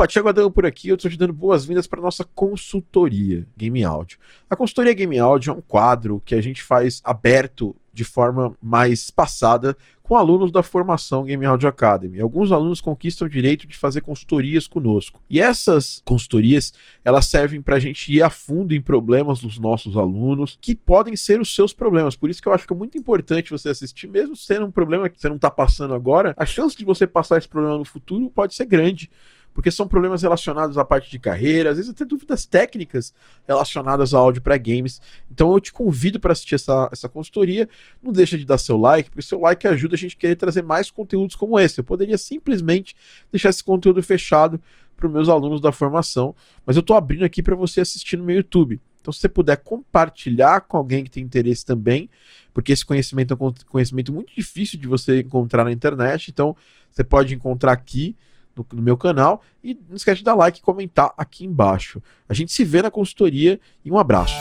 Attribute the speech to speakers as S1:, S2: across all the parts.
S1: Opa, Thiago Adão por aqui, eu estou te dando boas-vindas para nossa consultoria Game Audio. A consultoria Game Audio é um quadro que a gente faz aberto de forma mais passada com alunos da formação Game Audio Academy. Alguns alunos conquistam o direito de fazer consultorias conosco. E essas consultorias, elas servem para a gente ir a fundo em problemas dos nossos alunos, que podem ser os seus problemas. Por isso que eu acho que é muito importante você assistir, mesmo sendo um problema que você não está passando agora, a chance de você passar esse problema no futuro pode ser grande porque são problemas relacionados à parte de carreira, às vezes até dúvidas técnicas relacionadas ao áudio para games. Então eu te convido para assistir essa, essa consultoria. Não deixa de dar seu like, porque seu like ajuda a gente a querer trazer mais conteúdos como esse. Eu poderia simplesmente deixar esse conteúdo fechado para os meus alunos da formação, mas eu estou abrindo aqui para você assistir no meu YouTube. Então, se você puder compartilhar com alguém que tem interesse também, porque esse conhecimento é um conhecimento muito difícil de você encontrar na internet, então você pode encontrar aqui no, no, meu canal. E não esquece de dar like e comentar aqui embaixo. A gente se vê na consultoria e um abraço.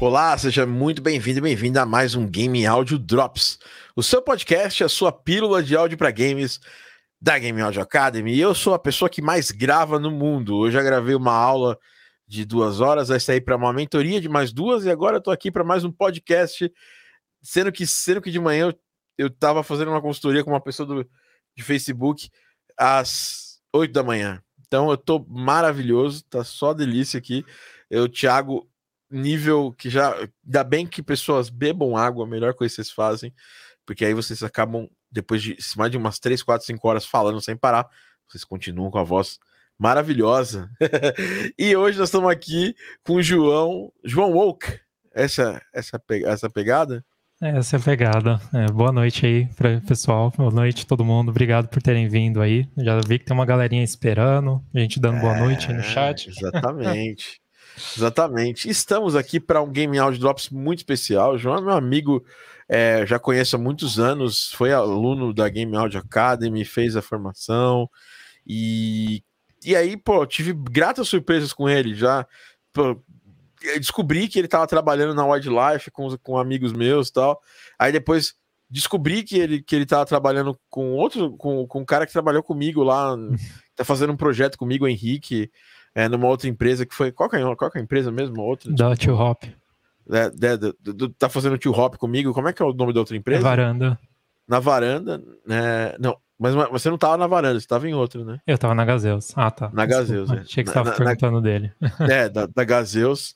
S1: Olá, seja muito bem-vindo e bem-vinda a mais um Game Audio Drops, o seu podcast, a sua pílula de áudio para games da Game Audio Academy. Eu sou a pessoa que mais grava no mundo. Eu já gravei uma aula de duas horas, vai sair para uma mentoria de mais duas, e agora eu tô aqui para mais um podcast. Sendo que, sendo que de manhã eu, eu tava fazendo uma consultoria com uma pessoa do, de Facebook às oito da manhã. Então eu tô maravilhoso, tá só delícia aqui. Eu, Thiago, nível que já. Ainda bem que pessoas bebam água, a melhor coisa que vocês fazem, porque aí vocês acabam depois de mais de umas 3, 4, 5 horas falando sem parar, vocês continuam com a voz maravilhosa. e hoje nós estamos aqui com o João, João Woke. Essa, essa, essa pegada?
S2: Essa é a pegada. É, boa noite aí, pra, pessoal. Boa noite todo mundo. Obrigado por terem vindo aí. Já vi que tem uma galerinha esperando, a gente dando boa noite aí no é, chat.
S1: Exatamente. exatamente. Estamos aqui para um Game Audio Drops muito especial. O João é meu amigo é, já conheço há muitos anos, foi aluno da Game Audio Academy, fez a formação e, e aí, pô, tive gratas surpresas com ele. Já pô, descobri que ele estava trabalhando na Wildlife com, com amigos meus e tal. Aí depois descobri que ele que ele estava trabalhando com outro, com, com um cara que trabalhou comigo lá, tá fazendo um projeto comigo, o Henrique, é, numa outra empresa que foi. Qual que é, qual que é a empresa mesmo? Outra?
S2: Da Tio Hop
S1: né, né, tá fazendo tio hop comigo. Como é que é o nome da outra empresa?
S2: Na varanda.
S1: Na varanda, né? Não, mas você não tava na varanda, você tava em outra, né?
S2: Eu tava na Gazeus. Ah, tá.
S1: Na Gazeus, é.
S2: Achei que você tava na, perguntando na... dele.
S1: É, da, da Gazeus.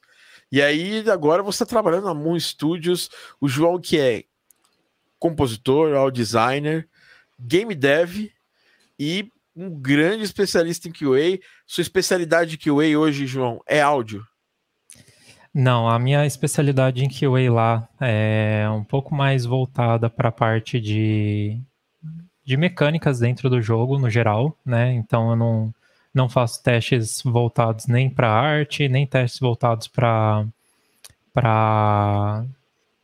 S1: E aí, agora você tá trabalhando na Moon Studios. O João, que é compositor, audio designer, game dev e um grande especialista em QA. Sua especialidade de QA hoje, João, é áudio?
S2: Não, a minha especialidade em QA lá é um pouco mais voltada para a parte de, de mecânicas dentro do jogo, no geral, né? Então eu não, não faço testes voltados nem para arte, nem testes voltados para, para,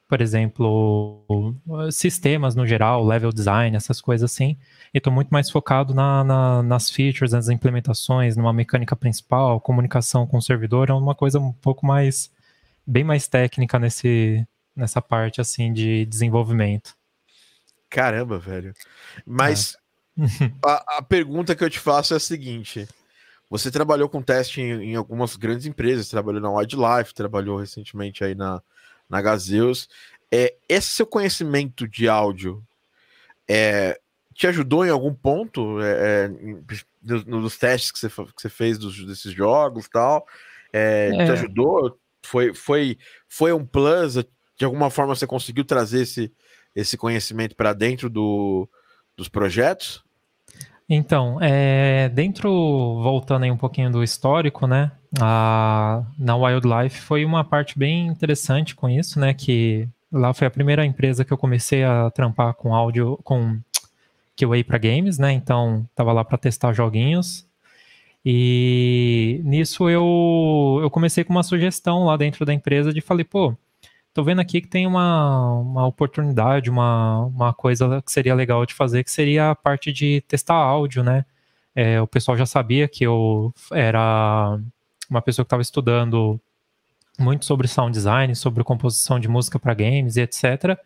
S2: por exemplo, sistemas no geral, level design, essas coisas assim. E estou muito mais focado na, na, nas features, nas implementações, numa mecânica principal, comunicação com o servidor, é uma coisa um pouco mais bem mais técnica nesse, nessa parte assim de desenvolvimento.
S1: Caramba, velho. Mas é. a, a, pergunta que eu te faço é a seguinte: você trabalhou com teste em, em algumas grandes empresas, trabalhou na Wildlife, trabalhou recentemente aí na, na Gazeus. É, esse seu conhecimento de áudio é, te ajudou em algum ponto é, é nos, nos testes que você, que você fez dos, desses jogos e tal? É, te é. ajudou? Foi, foi, foi um plus? De alguma forma você conseguiu trazer esse, esse conhecimento para dentro do, dos projetos?
S2: Então, é, dentro, voltando aí um pouquinho do histórico, né? A, na Wildlife foi uma parte bem interessante com isso, né? Que lá foi a primeira empresa que eu comecei a trampar com áudio, com QA para games, né? Então, tava lá para testar joguinhos. E nisso eu, eu comecei com uma sugestão lá dentro da empresa de falei, pô, tô vendo aqui que tem uma, uma oportunidade, uma, uma coisa que seria legal de fazer, que seria a parte de testar áudio, né? é, o pessoal já sabia que eu era uma pessoa que estava estudando muito sobre sound design, sobre composição de música para games e etc.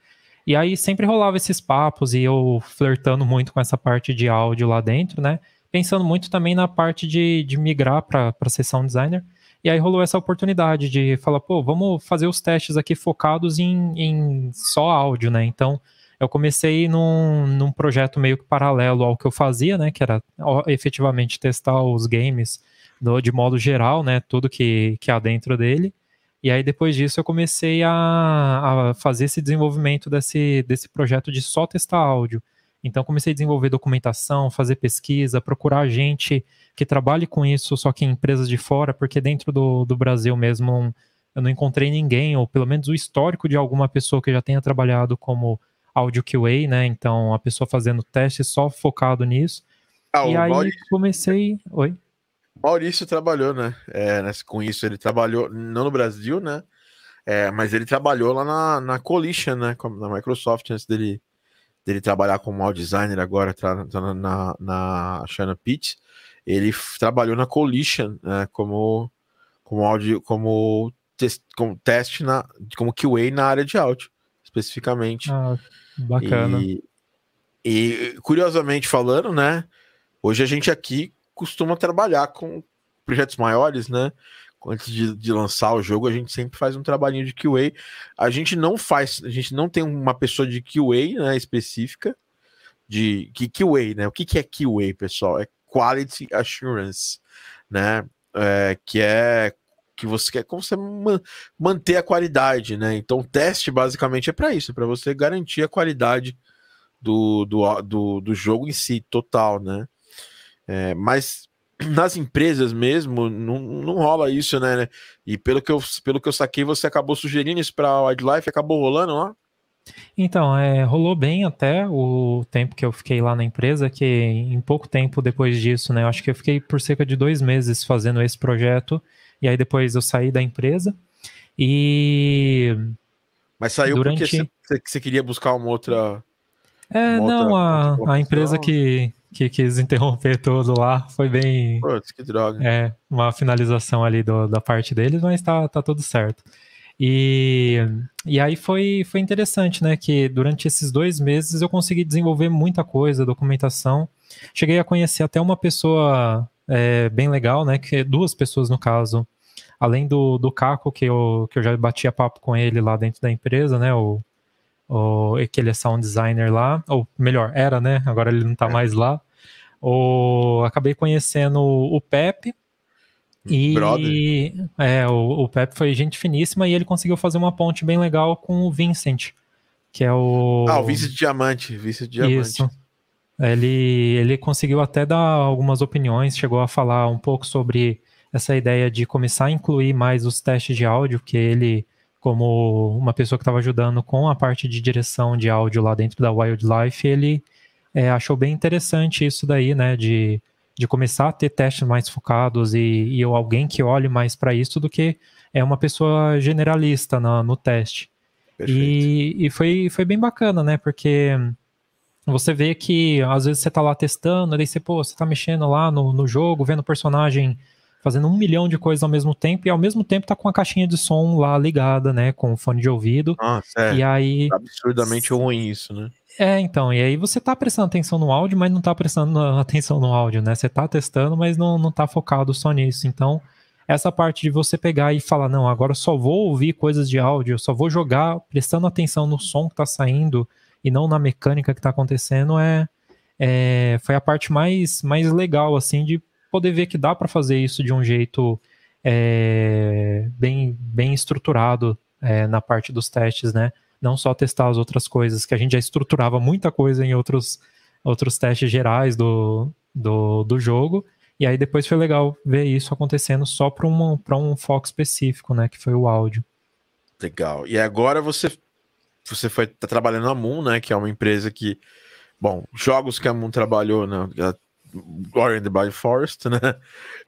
S2: E aí sempre rolava esses papos e eu flertando muito com essa parte de áudio lá dentro, né? Pensando muito também na parte de, de migrar para sound designer. E aí rolou essa oportunidade de falar, pô, vamos fazer os testes aqui focados em, em só áudio, né? Então, eu comecei num, num projeto meio que paralelo ao que eu fazia, né? Que era efetivamente testar os games do, de modo geral, né? Tudo que, que há dentro dele. E aí, depois disso, eu comecei a, a fazer esse desenvolvimento desse, desse projeto de só testar áudio. Então, comecei a desenvolver documentação, fazer pesquisa, procurar gente que trabalhe com isso, só que em empresas de fora, porque dentro do, do Brasil mesmo eu não encontrei ninguém, ou pelo menos o histórico de alguma pessoa que já tenha trabalhado como áudio QA, né? Então, a pessoa fazendo teste só focado nisso. Ah, e aí Maurício... comecei. Oi?
S1: Maurício trabalhou, né? É, com isso, ele trabalhou, não no Brasil, né? É, mas ele trabalhou lá na, na Coalition, né? Na Microsoft, antes dele, dele trabalhar como audio designer, agora tá, tá na, na Shannon Pitt. Ele trabalhou na Coalition, né? Como, como áudio, como, test, como teste, na, como QA na área de áudio, especificamente.
S2: Ah, bacana.
S1: E, e curiosamente falando, né? Hoje a gente aqui costuma trabalhar com projetos maiores, né? Antes de, de, lançar o jogo, a gente sempre faz um trabalhinho de QA. A gente não faz, a gente não tem uma pessoa de QA né, específica de que QA, né? O que, que é QA, pessoal? É Quality Assurance, né? É, que é que você quer como você manter a qualidade, né? Então, o teste basicamente é para isso, para você garantir a qualidade do, do, do, do jogo em si, total, né? É, mas nas empresas mesmo, não, não rola isso, né? E pelo que, eu, pelo que eu saquei, você acabou sugerindo isso para a Wildlife, acabou rolando lá?
S2: Então, é, rolou bem até o tempo que eu fiquei lá na empresa, que em pouco tempo depois disso, né? Eu acho que eu fiquei por cerca de dois meses fazendo esse projeto, e aí depois eu saí da empresa. E.
S1: Mas saiu durante... porque você, você queria buscar uma outra.
S2: É, uma não, outra, a, a empresa que, que quis interromper tudo lá. Foi bem.
S1: Putz, que droga.
S2: É, uma finalização ali do, da parte deles, mas tá, tá tudo certo. E, e aí foi, foi interessante, né? Que durante esses dois meses eu consegui desenvolver muita coisa, documentação. Cheguei a conhecer até uma pessoa é, bem legal, né? Que duas pessoas no caso. Além do, do Caco, que eu, que eu já batia papo com ele lá dentro da empresa, né? O, o, que ele é sound designer lá, ou melhor, era, né? Agora ele não tá é. mais lá. O, acabei conhecendo o Pepe. E Brother. é, o, o Pepe foi gente finíssima e ele conseguiu fazer uma ponte bem legal com o Vincent, que é o.
S1: Ah, o Vincent Diamante. Vincent Diamante. Isso.
S2: Ele, ele conseguiu até dar algumas opiniões, chegou a falar um pouco sobre essa ideia de começar a incluir mais os testes de áudio, que ele como uma pessoa que estava ajudando com a parte de direção de áudio lá dentro da Wildlife, ele é, achou bem interessante isso daí, né, de, de começar a ter testes mais focados e, e alguém que olhe mais para isso do que é uma pessoa generalista no, no teste. E, e foi, foi bem bacana, né, porque você vê que às vezes você está lá testando, aí você, pô, você tá mexendo lá no, no jogo, vendo o personagem fazendo um milhão de coisas ao mesmo tempo e ao mesmo tempo tá com a caixinha de som lá ligada, né, com o fone de ouvido.
S1: Nossa, é.
S2: E aí
S1: absurdamente ruim isso, né?
S2: É, então, e aí você tá prestando atenção no áudio, mas não tá prestando atenção no áudio, né? Você tá testando, mas não, não tá focado só nisso. Então, essa parte de você pegar e falar, não, agora eu só vou ouvir coisas de áudio, eu só vou jogar prestando atenção no som que tá saindo e não na mecânica que tá acontecendo, é, é foi a parte mais, mais legal, assim, de poder ver que dá para fazer isso de um jeito é, bem, bem estruturado é, na parte dos testes, né? Não só testar as outras coisas, que a gente já estruturava muita coisa em outros, outros testes gerais do, do, do jogo. E aí depois foi legal ver isso acontecendo só para um, um foco específico, né? Que foi o áudio.
S1: Legal. E agora você, você foi tá trabalhando na Moon, né? Que é uma empresa que. Bom, jogos que a Moon trabalhou, né? Ori and the Blind Forest, né?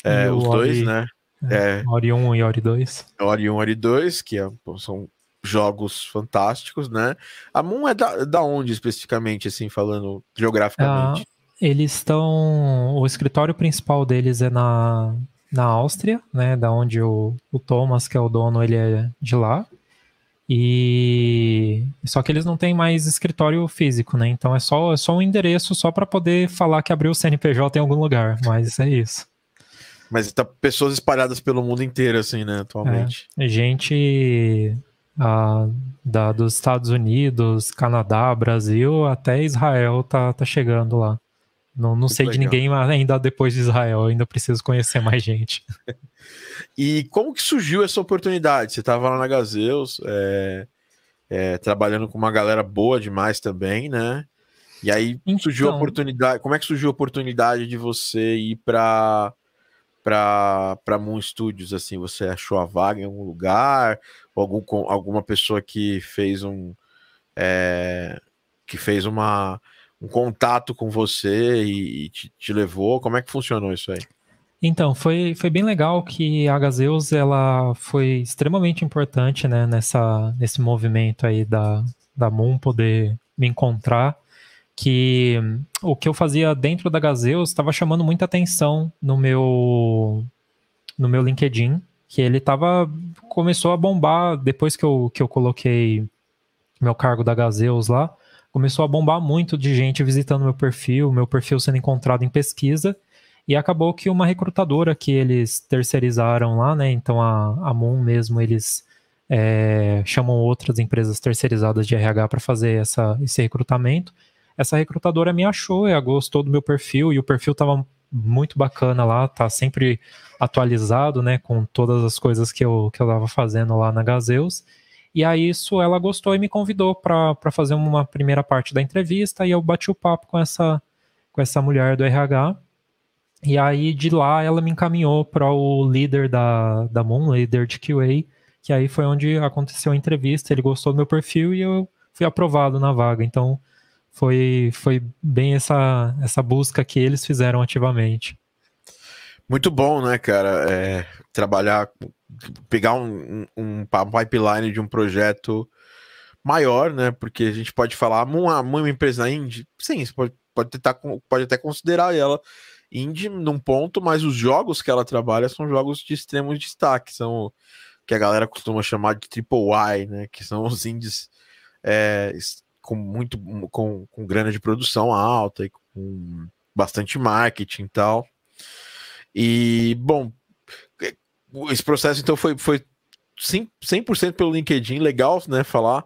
S1: É, os Ori, dois, né?
S2: É, é, Ori 1 e Ori 2.
S1: Ori 1 e Ori 2, que é, são jogos fantásticos, né? A Moon é da, da onde especificamente, assim, falando geograficamente?
S2: Eles estão. O escritório principal deles é na, na Áustria, né? Da onde o, o Thomas, que é o dono, ele é de lá. E só que eles não têm mais escritório físico, né? Então é só, é só um endereço só para poder falar que abriu o CNPJ em algum lugar, mas é isso.
S1: Mas tá pessoas espalhadas pelo mundo inteiro, assim, né, atualmente.
S2: É, gente ah, da, dos Estados Unidos, Canadá, Brasil, até Israel tá, tá chegando lá. Não, não sei legal. de ninguém ainda depois de Israel, ainda preciso conhecer mais gente.
S1: e como que surgiu essa oportunidade? Você estava lá na Gazeus, é, é, trabalhando com uma galera boa demais também, né? E aí então, surgiu a então. oportunidade. Como é que surgiu a oportunidade de você ir para para Moon Studios assim? Você achou a vaga em algum lugar? Ou algum, alguma pessoa que fez um é, que fez uma um contato com você e, e te, te, levou? Como é que funcionou isso aí?
S2: Então, foi, foi bem legal que a Gazeus ela foi extremamente importante né, nessa, nesse movimento aí da, da Moon poder me encontrar, que o que eu fazia dentro da Gazeus estava chamando muita atenção no meu, no meu LinkedIn, que ele tava, começou a bombar depois que eu, que eu coloquei meu cargo da Gazeus lá, começou a bombar muito de gente visitando meu perfil, meu perfil sendo encontrado em pesquisa, e acabou que uma recrutadora que eles terceirizaram lá, né? Então a, a Moon mesmo, eles é, chamam outras empresas terceirizadas de RH para fazer essa, esse recrutamento. Essa recrutadora me achou, ela gostou do meu perfil e o perfil estava muito bacana lá, tá sempre atualizado, né, com todas as coisas que eu, que eu tava fazendo lá na Gazeus. E aí isso ela gostou e me convidou para fazer uma primeira parte da entrevista e eu bati o papo com essa com essa mulher do RH. E aí de lá ela me encaminhou para o líder da, da Moon, líder de QA, que aí foi onde aconteceu a entrevista, ele gostou do meu perfil e eu fui aprovado na vaga. Então foi, foi bem essa, essa busca que eles fizeram ativamente.
S1: Muito bom, né, cara? É, trabalhar pegar um, um, um pipeline de um projeto maior, né? Porque a gente pode falar, uma, uma empresa indie, sim, você pode, pode, tentar, pode até considerar ela indie num ponto, mas os jogos que ela trabalha são jogos de extremo destaque, são que a galera costuma chamar de triple Y, né? Que são os indies é, com muito com, com grana de produção alta e com bastante marketing e tal. E bom, esse processo então foi, foi 100%, pelo LinkedIn, legal, né, falar.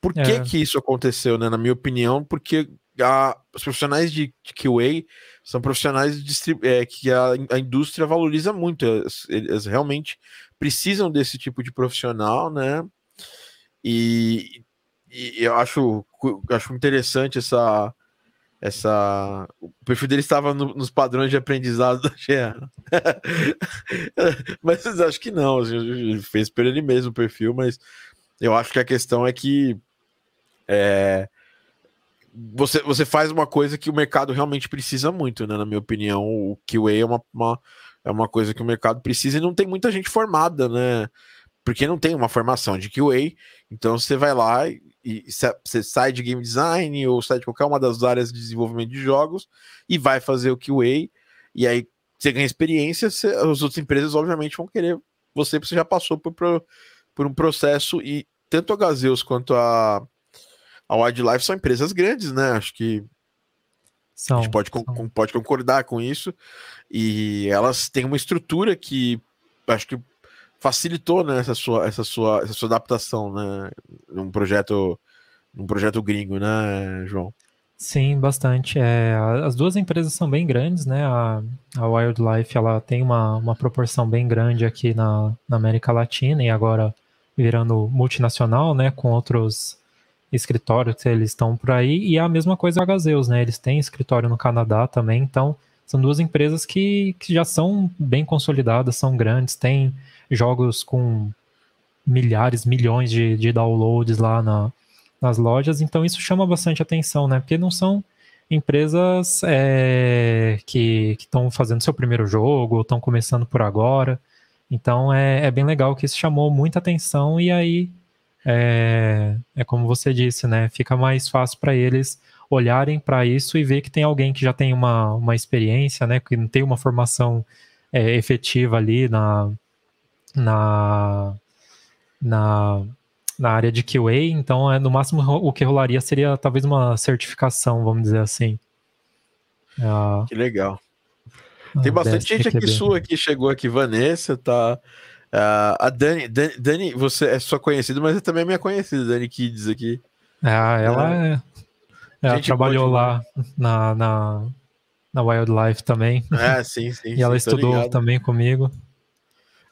S1: Por que é. que isso aconteceu, né, na minha opinião, porque a, os profissionais de, de QA são profissionais de, é, que a, a, indústria valoriza muito, eles, eles, realmente precisam desse tipo de profissional, né, e, e eu acho, acho interessante essa, essa. O perfil dele estava no, nos padrões de aprendizado da Gerra. mas acho que não, assim, fez por ele mesmo o perfil, mas eu acho que a questão é que é, você, você faz uma coisa que o mercado realmente precisa muito, né? Na minha opinião, o QA é uma, uma, é uma coisa que o mercado precisa e não tem muita gente formada, né? Porque não tem uma formação de QA, então você vai lá e você sai de game design ou sai de qualquer uma das áreas de desenvolvimento de jogos e vai fazer o QA, e aí você ganha experiência, as outras empresas obviamente vão querer você, porque você já passou por, por um processo, e tanto a Gazeus quanto a, a Wildlife são empresas grandes, né? Acho que são, a gente pode, pode concordar com isso, e elas têm uma estrutura que acho que facilitou né, essa, sua, essa, sua, essa sua adaptação né, num projeto num projeto gringo, né, João?
S2: Sim, bastante. É, as duas empresas são bem grandes, né? A, a Wildlife ela tem uma, uma proporção bem grande aqui na, na América Latina e agora virando multinacional, né? Com outros escritórios que eles estão por aí. E a mesma coisa a Gazeus, né? Eles têm escritório no Canadá também, então são duas empresas que, que já são bem consolidadas, são grandes, têm jogos com milhares, milhões de, de downloads lá na, nas lojas, então isso chama bastante atenção, né? Porque não são empresas é, que estão fazendo seu primeiro jogo, ou estão começando por agora. Então é, é, bem legal que isso chamou muita atenção e aí é, é como você disse, né? Fica mais fácil para eles olharem para isso e ver que tem alguém que já tem uma, uma experiência, né, que não tem uma formação é, efetiva ali na, na, na, na área de QA, então é, no máximo o que rolaria seria talvez uma certificação, vamos dizer assim.
S1: Ah, que legal. Tem bastante gente aqui sua que chegou aqui, Vanessa, tá. Uh, a Dani, Dani, Dani, você é só conhecida, mas é também minha conhecida, Dani Kids aqui.
S2: Ah, ela é. é ela trabalhou lá na, na, na Wildlife também.
S1: É, sim, sim.
S2: e
S1: sim,
S2: ela estudou ligado. também comigo.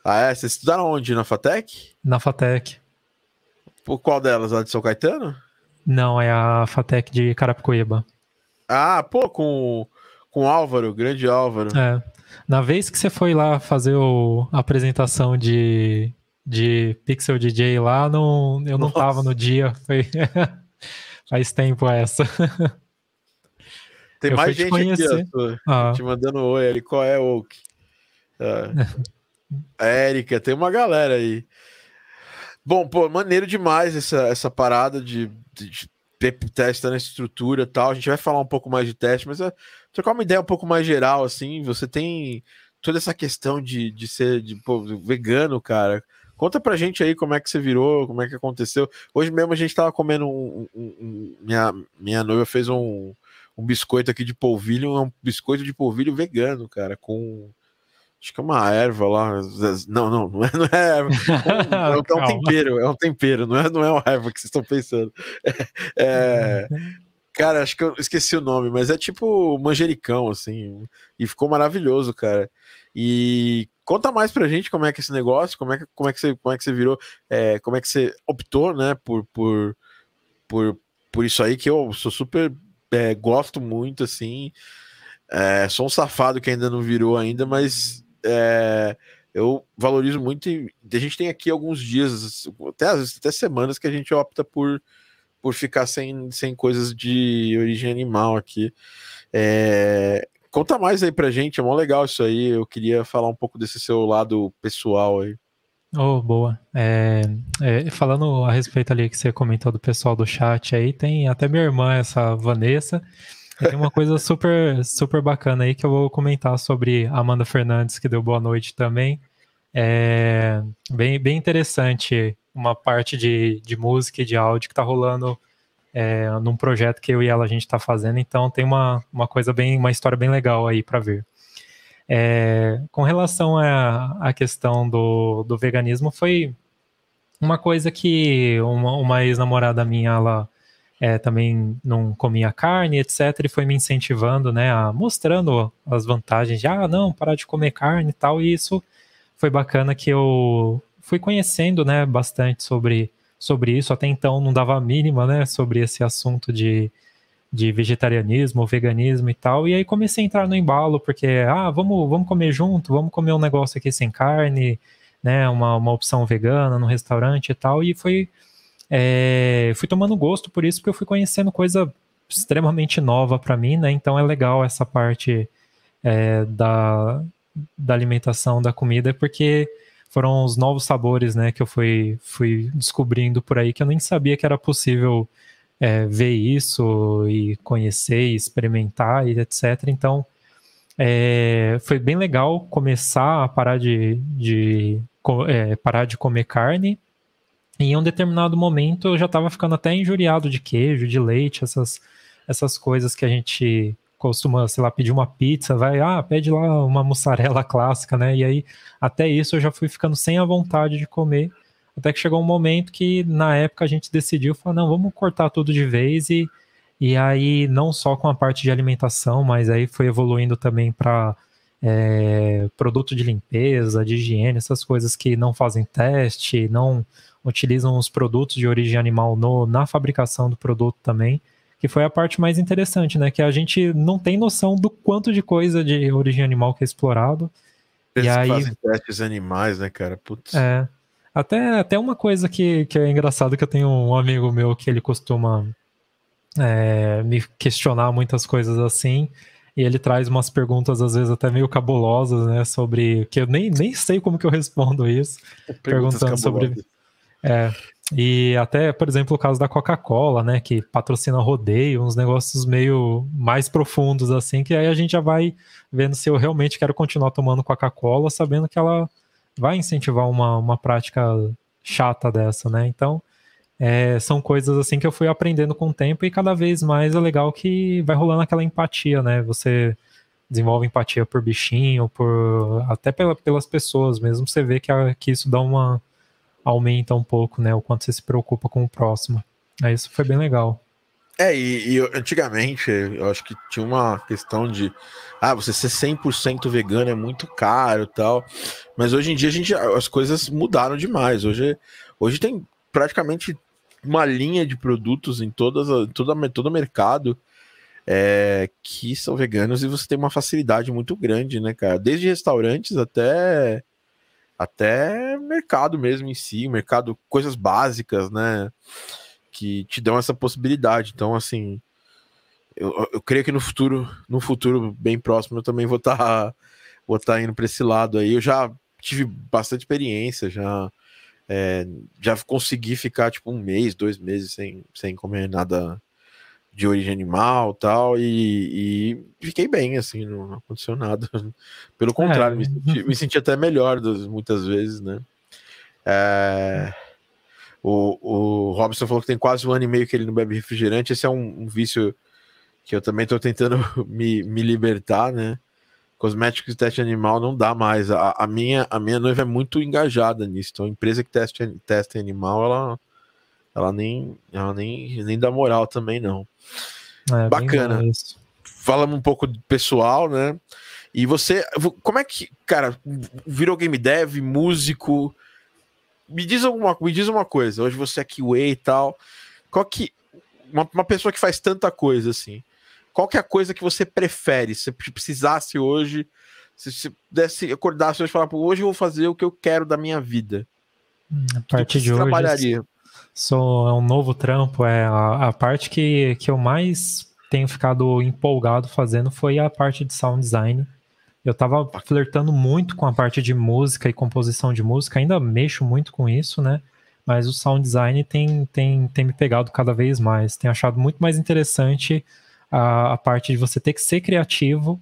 S1: Ah, é? Vocês estudaram onde? Na FATEC?
S2: Na FATEC.
S1: Por qual delas? A de São Caetano?
S2: Não, é a FATEC de Carapicuíba.
S1: Ah, pô, com, com o Álvaro, grande Álvaro.
S2: É. Na vez que você foi lá fazer o, a apresentação de, de Pixel DJ lá, não, eu não Nossa. tava no dia. Foi... Faz tempo essa.
S1: Tem eu mais gente aqui, ó, ah. te mandando oi ali. Qual é, Oak? Ah. Érica, tem uma galera aí. Bom, pô, maneiro demais essa, essa parada de, de, de testando a estrutura e tal. A gente vai falar um pouco mais de teste, mas é trocar uma ideia um pouco mais geral, assim. Você tem toda essa questão de, de ser de, pô, vegano, cara. Conta pra gente aí como é que você virou, como é que aconteceu. Hoje mesmo a gente tava comendo um. um, um minha, minha noiva fez um, um biscoito aqui de polvilho, um biscoito de polvilho vegano, cara, com. Acho que é uma erva lá. Não, não, não é, não é erva. É um, é um tempero, é um tempero, não é, não é uma erva que vocês estão pensando. É, cara, acho que eu esqueci o nome, mas é tipo manjericão, assim. E ficou maravilhoso, cara. E Conta mais pra gente como é que é esse negócio, como é que, como é que, você, como é que você virou, é, como é que você optou, né, por, por, por, por isso aí, que eu sou super, é, gosto muito, assim, é, sou um safado que ainda não virou ainda, mas é, eu valorizo muito e a gente tem aqui alguns dias, até até semanas que a gente opta por, por ficar sem, sem coisas de origem animal aqui. É, Conta mais aí pra gente, é mó legal isso aí. Eu queria falar um pouco desse seu lado pessoal aí.
S2: Oh, boa. É, é, falando a respeito ali que você comentou do pessoal do chat aí, tem até minha irmã, essa Vanessa. Tem uma coisa super, super bacana aí que eu vou comentar sobre Amanda Fernandes, que deu boa noite também. É bem, bem interessante uma parte de, de música e de áudio que tá rolando é, num projeto que eu e ela a gente está fazendo, então tem uma, uma coisa bem, uma história bem legal aí para ver. É, com relação à, à questão do, do veganismo, foi uma coisa que uma, uma ex-namorada minha, ela é, também não comia carne, etc, e foi me incentivando, né, a, mostrando as vantagens de, ah, não, parar de comer carne e tal, e isso foi bacana que eu fui conhecendo, né, bastante sobre sobre isso. Até então não dava a mínima, né, sobre esse assunto de, de vegetarianismo, veganismo e tal. E aí comecei a entrar no embalo, porque, ah, vamos, vamos comer junto, vamos comer um negócio aqui sem carne, né, uma, uma opção vegana no restaurante e tal. E foi, é, fui tomando gosto por isso, porque eu fui conhecendo coisa extremamente nova para mim, né, então é legal essa parte é, da, da alimentação, da comida, porque foram os novos sabores, né, que eu fui, fui descobrindo por aí, que eu nem sabia que era possível é, ver isso e conhecer experimentar e etc. Então, é, foi bem legal começar a parar de, de é, parar de comer carne. E em um determinado momento eu já estava ficando até injuriado de queijo, de leite, essas, essas coisas que a gente costuma, sei lá, pedir uma pizza, vai, ah, pede lá uma mussarela clássica, né? E aí, até isso eu já fui ficando sem a vontade de comer, até que chegou um momento que, na época, a gente decidiu, falar, não, vamos cortar tudo de vez e, e aí, não só com a parte de alimentação, mas aí foi evoluindo também para é, produto de limpeza, de higiene, essas coisas que não fazem teste, não utilizam os produtos de origem animal no, na fabricação do produto também que foi a parte mais interessante, né? Que a gente não tem noção do quanto de coisa de origem animal que é explorado.
S1: Eles e aí fazem testes animais, né, cara? Putz.
S2: É. Até, até uma coisa que, que é engraçado que eu tenho um amigo meu que ele costuma é, me questionar muitas coisas assim. E ele traz umas perguntas, às vezes, até meio cabulosas, né? Sobre. que eu nem, nem sei como que eu respondo isso. Perguntas perguntando cabulosas. sobre. É, E até, por exemplo, o caso da Coca-Cola, né, que patrocina rodeio, uns negócios meio mais profundos assim, que aí a gente já vai vendo se eu realmente quero continuar tomando Coca-Cola, sabendo que ela vai incentivar uma, uma prática chata dessa, né? Então, é, são coisas assim que eu fui aprendendo com o tempo e cada vez mais é legal que vai rolando aquela empatia, né? Você desenvolve empatia por bichinho, por até pela, pelas pessoas mesmo, você vê que, a, que isso dá uma aumenta um pouco, né? O quanto você se preocupa com o próximo. Aí isso foi bem legal.
S1: É, e, e, antigamente eu acho que tinha uma questão de ah, você ser 100% vegano é muito caro tal. Mas hoje em dia a gente, as coisas mudaram demais. Hoje, hoje tem praticamente uma linha de produtos em todas, toda, todo o mercado é, que são veganos e você tem uma facilidade muito grande, né, cara? Desde restaurantes até até mercado mesmo em si, mercado, coisas básicas, né? Que te dão essa possibilidade. Então, assim, eu, eu creio que no futuro, no futuro bem próximo, eu também vou estar tá, vou tá indo para esse lado aí. Eu já tive bastante experiência, já é, já consegui ficar tipo um mês, dois meses sem, sem comer nada de origem animal tal, e, e fiquei bem, assim, não aconteceu nada. Pelo contrário, é. me, senti, me, senti, até melhor das, muitas vezes, né? É, o, o Robson falou que tem quase um ano e meio que ele não bebe refrigerante. Esse é um, um vício que eu também estou tentando me, me libertar, né? Cosméticos de teste animal não dá mais. A, a, minha, a minha noiva é muito engajada nisso. Então, empresa que testa, testa animal, ela ela nem, ela nem, nem dá moral também, não. É, Bacana. Falamos um pouco de pessoal, né? E você, como é que, cara, virou game dev, músico? Me diz alguma, me diz uma coisa. Hoje você é QA e tal. Qual que uma, uma pessoa que faz tanta coisa assim? Qual que é a coisa que você prefere? Se precisasse hoje, se você pudesse acordar hoje e falar, hoje eu vou fazer o que eu quero da minha vida.
S2: A partir de hoje, trabalharia? Sou, é um novo trampo. É a, a parte que, que eu mais tenho ficado empolgado fazendo foi a parte de sound design. Eu tava flertando muito com a parte de música e composição de música, ainda mexo muito com isso, né? Mas o sound design tem, tem, tem me pegado cada vez mais. Tenho achado muito mais interessante a, a parte de você ter que ser criativo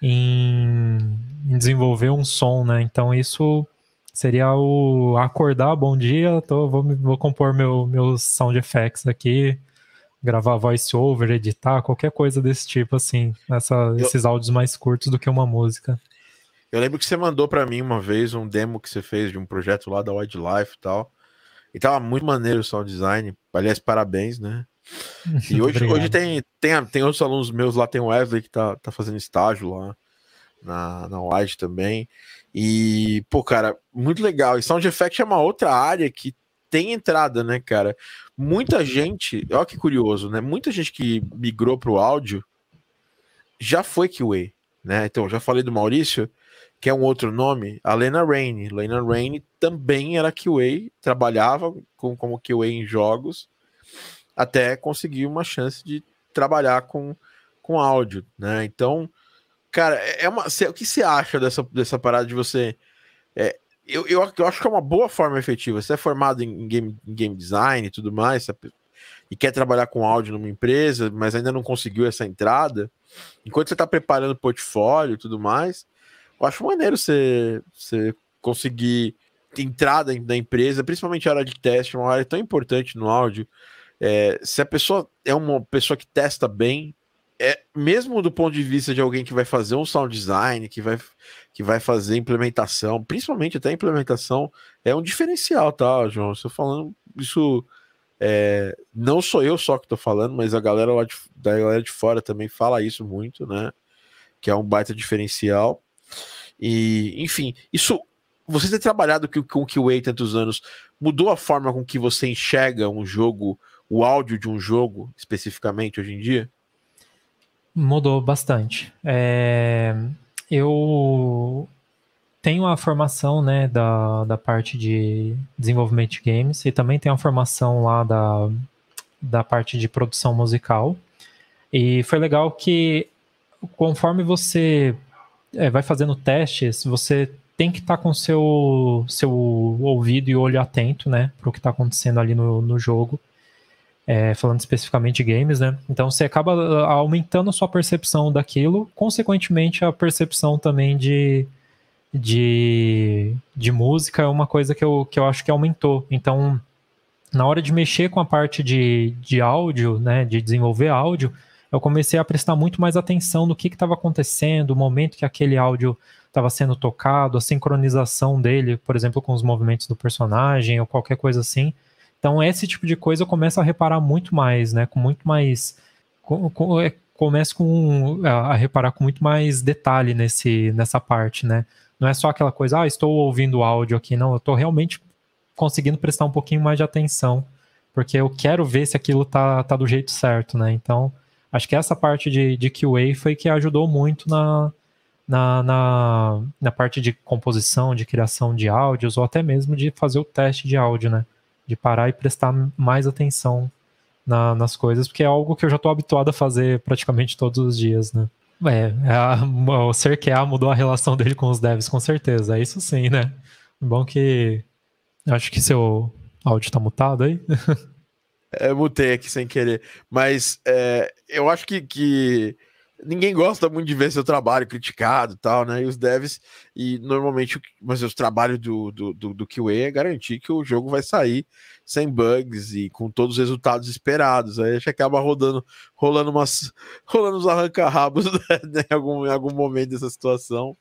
S2: em, em desenvolver um som, né? Então isso Seria o acordar, bom dia, tô, vou, vou compor meu, meus sound effects aqui, gravar voice over, editar, qualquer coisa desse tipo, assim, eu, esses áudios mais curtos do que uma música.
S1: Eu lembro que você mandou para mim uma vez um demo que você fez de um projeto lá da Wildlife e tal. E tava muito maneiro o sound design. Aliás, parabéns, né? E hoje, hoje tem, tem, tem outros alunos meus lá, tem o Wesley que tá, tá fazendo estágio lá na, na Wide também. E, pô, cara, muito legal. E Sound Effect é uma outra área que tem entrada, né, cara? Muita gente, olha que curioso, né? Muita gente que migrou para o áudio já foi QA, né? Então, já falei do Maurício, que é um outro nome, a Lena Raine. Lena Raine também era QA, trabalhava com, como QA em jogos, até conseguir uma chance de trabalhar com, com áudio, né? Então, Cara, é, é uma. o que você acha dessa, dessa parada de você. É, eu, eu, eu, acho que é uma boa forma efetiva. Você é formado em, game, em game design e tudo mais, sabe? e quer trabalhar com áudio numa empresa, mas ainda não conseguiu essa entrada. Enquanto você está preparando o portfólio e tudo mais, eu acho maneiro você, você conseguir entrada na empresa, principalmente a área de teste, uma área tão importante no áudio. É, se a pessoa é uma pessoa que testa bem, é, mesmo do ponto de vista de alguém que vai fazer um sound design, que vai, que vai fazer implementação, principalmente até implementação, é um diferencial, tá, João? Estou falando isso. É, não sou eu só que estou falando, mas a galera lá de, da galera de fora também fala isso muito, né? Que é um baita diferencial. E, enfim, isso. Você ter trabalhado com, o QA tantos anos mudou a forma com que você enxerga um jogo, o áudio de um jogo, especificamente hoje em dia?
S2: Mudou bastante. É, eu tenho a formação né, da, da parte de desenvolvimento de games e também tenho a formação lá da, da parte de produção musical. E foi legal que conforme você é, vai fazendo testes, você tem que estar tá com seu seu ouvido e olho atento, né, para o que está acontecendo ali no, no jogo. É, falando especificamente de games, né? Então você acaba ah, aumentando a sua percepção daquilo, consequentemente a percepção também de, de, de música é uma coisa que eu, que eu acho que aumentou. Então, na hora de mexer com a parte de, de áudio, né, de desenvolver áudio, eu comecei a prestar muito mais atenção no que estava acontecendo, o momento que aquele áudio estava sendo tocado, a sincronização dele, por exemplo, com os movimentos do personagem ou qualquer coisa assim. Então, esse tipo de coisa eu começo a reparar muito mais, né? Com muito mais. É, começo com, a, reparar com muito mais detalhe nesse, nessa parte, né? Não é só aquela coisa, ah, estou ouvindo áudio aqui, não. Eu estou realmente conseguindo prestar um pouquinho mais de atenção, porque eu quero ver se aquilo tá, tá do jeito certo, né? Então, acho que essa parte de, de QA foi que ajudou muito na, na, na, na, parte de composição, de criação de áudios, ou até mesmo de fazer o teste de áudio, né? De parar e prestar mais atenção na, nas coisas, porque é algo que eu já estou habituado a fazer praticamente todos os dias, né? É, é a, o CRQA mudou a relação dele com os devs, com certeza. É isso sim, né? Bom que. Acho que seu áudio está mutado aí.
S1: é, mutei aqui sem querer. Mas é, eu acho que, que ninguém gosta muito de ver seu trabalho criticado e tal, né? E os devs, e normalmente, mas o trabalho do, do, do, do QA é garantir que o jogo vai sair sem bugs e com todos os resultados esperados. Aí a gente acaba rodando, rolando umas, rolando os arranca-rabos né, em, algum, em algum momento dessa situação.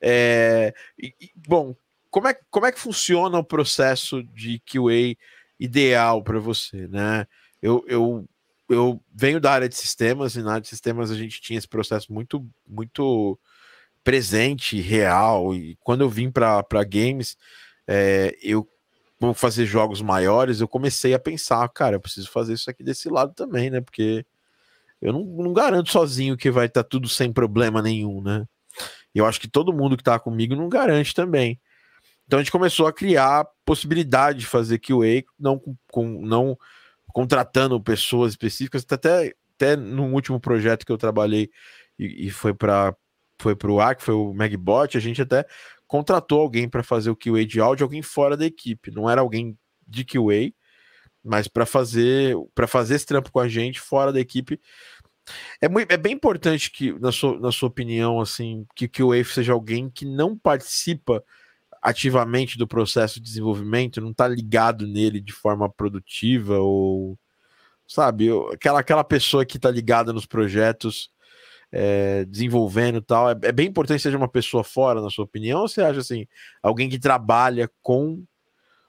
S1: É, e, bom, como é, como é que funciona o processo de QA ideal para você, né? Eu, eu eu venho da área de sistemas e na área de sistemas a gente tinha esse processo muito muito presente, real. E quando eu vim para games, é, eu vou fazer jogos maiores, eu comecei a pensar, cara, eu preciso fazer isso aqui desse lado também, né? Porque eu não, não garanto sozinho que vai estar tá tudo sem problema nenhum, né? Eu acho que todo mundo que está comigo não garante também. Então a gente começou a criar possibilidade de fazer QA não com, com não contratando pessoas específicas, até, até no último projeto que eu trabalhei e, e foi para foi para o que foi o Megbot, a gente até contratou alguém para fazer o QA de áudio, alguém fora da equipe, não era alguém de QA, mas para fazer para fazer esse trampo com a gente fora da equipe. É, muito, é bem importante que, na sua, na sua opinião, assim, que o QA seja alguém que não participa ativamente do processo de desenvolvimento, não está ligado nele de forma produtiva ou sabe, aquela, aquela pessoa que está ligada nos projetos é, desenvolvendo tal, é, é, bem importante que seja uma pessoa fora, na sua opinião, ou você acha assim, alguém que trabalha com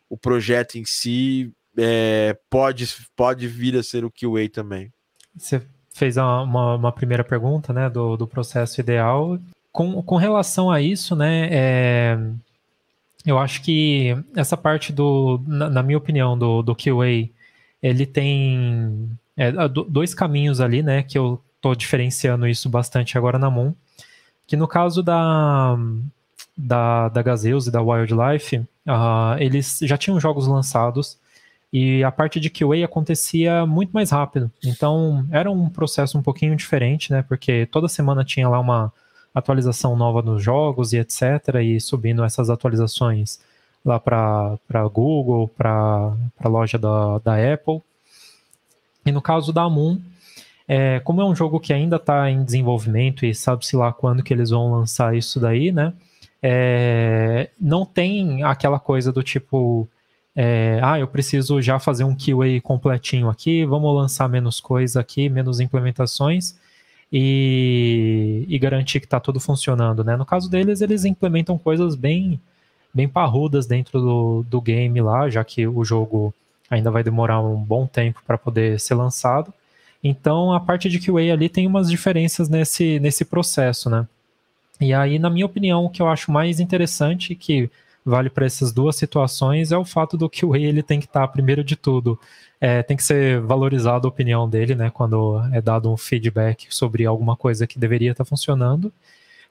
S1: o projeto em si é, pode, pode vir a ser o QA também?
S2: Você fez uma, uma, uma primeira pergunta, né, do, do processo ideal. Com, com relação a isso, né, é, eu acho que essa parte do, na, na minha opinião, do, do QA, ele tem é, dois caminhos ali, né? Que eu tô diferenciando isso bastante agora na Moon. Que no caso da, da, da Gazeus e da Wildlife, uh, eles já tinham jogos lançados e a parte de QA acontecia muito mais rápido. Então era um processo um pouquinho diferente, né? Porque toda semana tinha lá uma atualização nova nos jogos e etc. E subindo essas atualizações lá para Google, para a loja da, da Apple. E no caso da Moon, é, como é um jogo que ainda está em desenvolvimento e sabe-se lá quando que eles vão lançar isso daí, né? É, não tem aquela coisa do tipo, é, ah, eu preciso já fazer um QA completinho aqui, vamos lançar menos coisa aqui, menos implementações e, e garantir que está tudo funcionando, né? No caso deles, eles implementam coisas bem, bem parrudas dentro do, do game lá, já que o jogo ainda vai demorar um bom tempo para poder ser lançado. Então, a parte de QA ali tem umas diferenças nesse, nesse processo, né? E aí, na minha opinião, o que eu acho mais interessante, que vale para essas duas situações, é o fato do QA ele tem que estar, tá, primeiro de tudo, é, tem que ser valorizada a opinião dele, né, quando é dado um feedback sobre alguma coisa que deveria estar tá funcionando,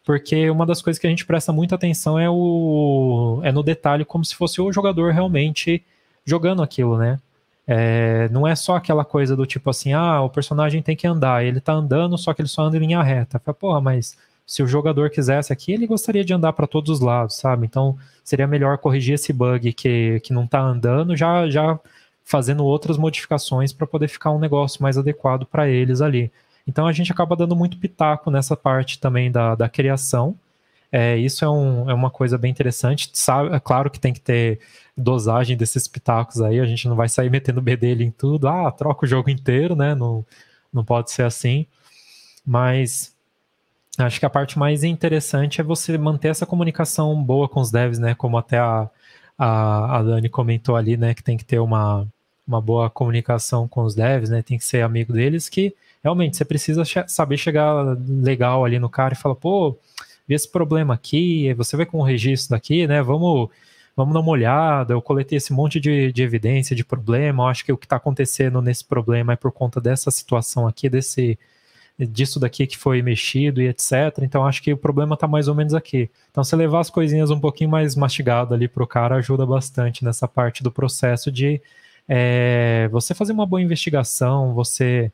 S2: porque uma das coisas que a gente presta muita atenção é, o, é no detalhe, como se fosse o jogador realmente jogando aquilo, né? É, não é só aquela coisa do tipo assim, ah, o personagem tem que andar, ele tá andando, só que ele só anda em linha reta. Fala, porra, mas se o jogador quisesse aqui, ele gostaria de andar para todos os lados, sabe? Então seria melhor corrigir esse bug que, que não está andando, já, já fazendo outras modificações para poder ficar um negócio mais adequado para eles ali. Então a gente acaba dando muito pitaco nessa parte também da, da criação. É, isso é, um, é uma coisa bem interessante. Sabe, é claro que tem que ter dosagem desses pitacos aí, a gente não vai sair metendo dele em tudo, ah, troca o jogo inteiro, né? Não, não pode ser assim. Mas acho que a parte mais interessante é você manter essa comunicação boa com os devs, né? Como até a, a, a Dani comentou ali, né? Que tem que ter uma, uma boa comunicação com os devs, né? Tem que ser amigo deles, que realmente você precisa saber chegar legal ali no cara e falar, pô, vi esse problema aqui, você vai com o registro daqui, né? Vamos vamos dar uma olhada, eu coletei esse monte de, de evidência de problema, eu acho que o que está acontecendo nesse problema é por conta dessa situação aqui, desse disso daqui que foi mexido e etc. Então acho que o problema está mais ou menos aqui. Então você levar as coisinhas um pouquinho mais mastigado ali para o cara ajuda bastante nessa parte do processo de é, você fazer uma boa investigação, você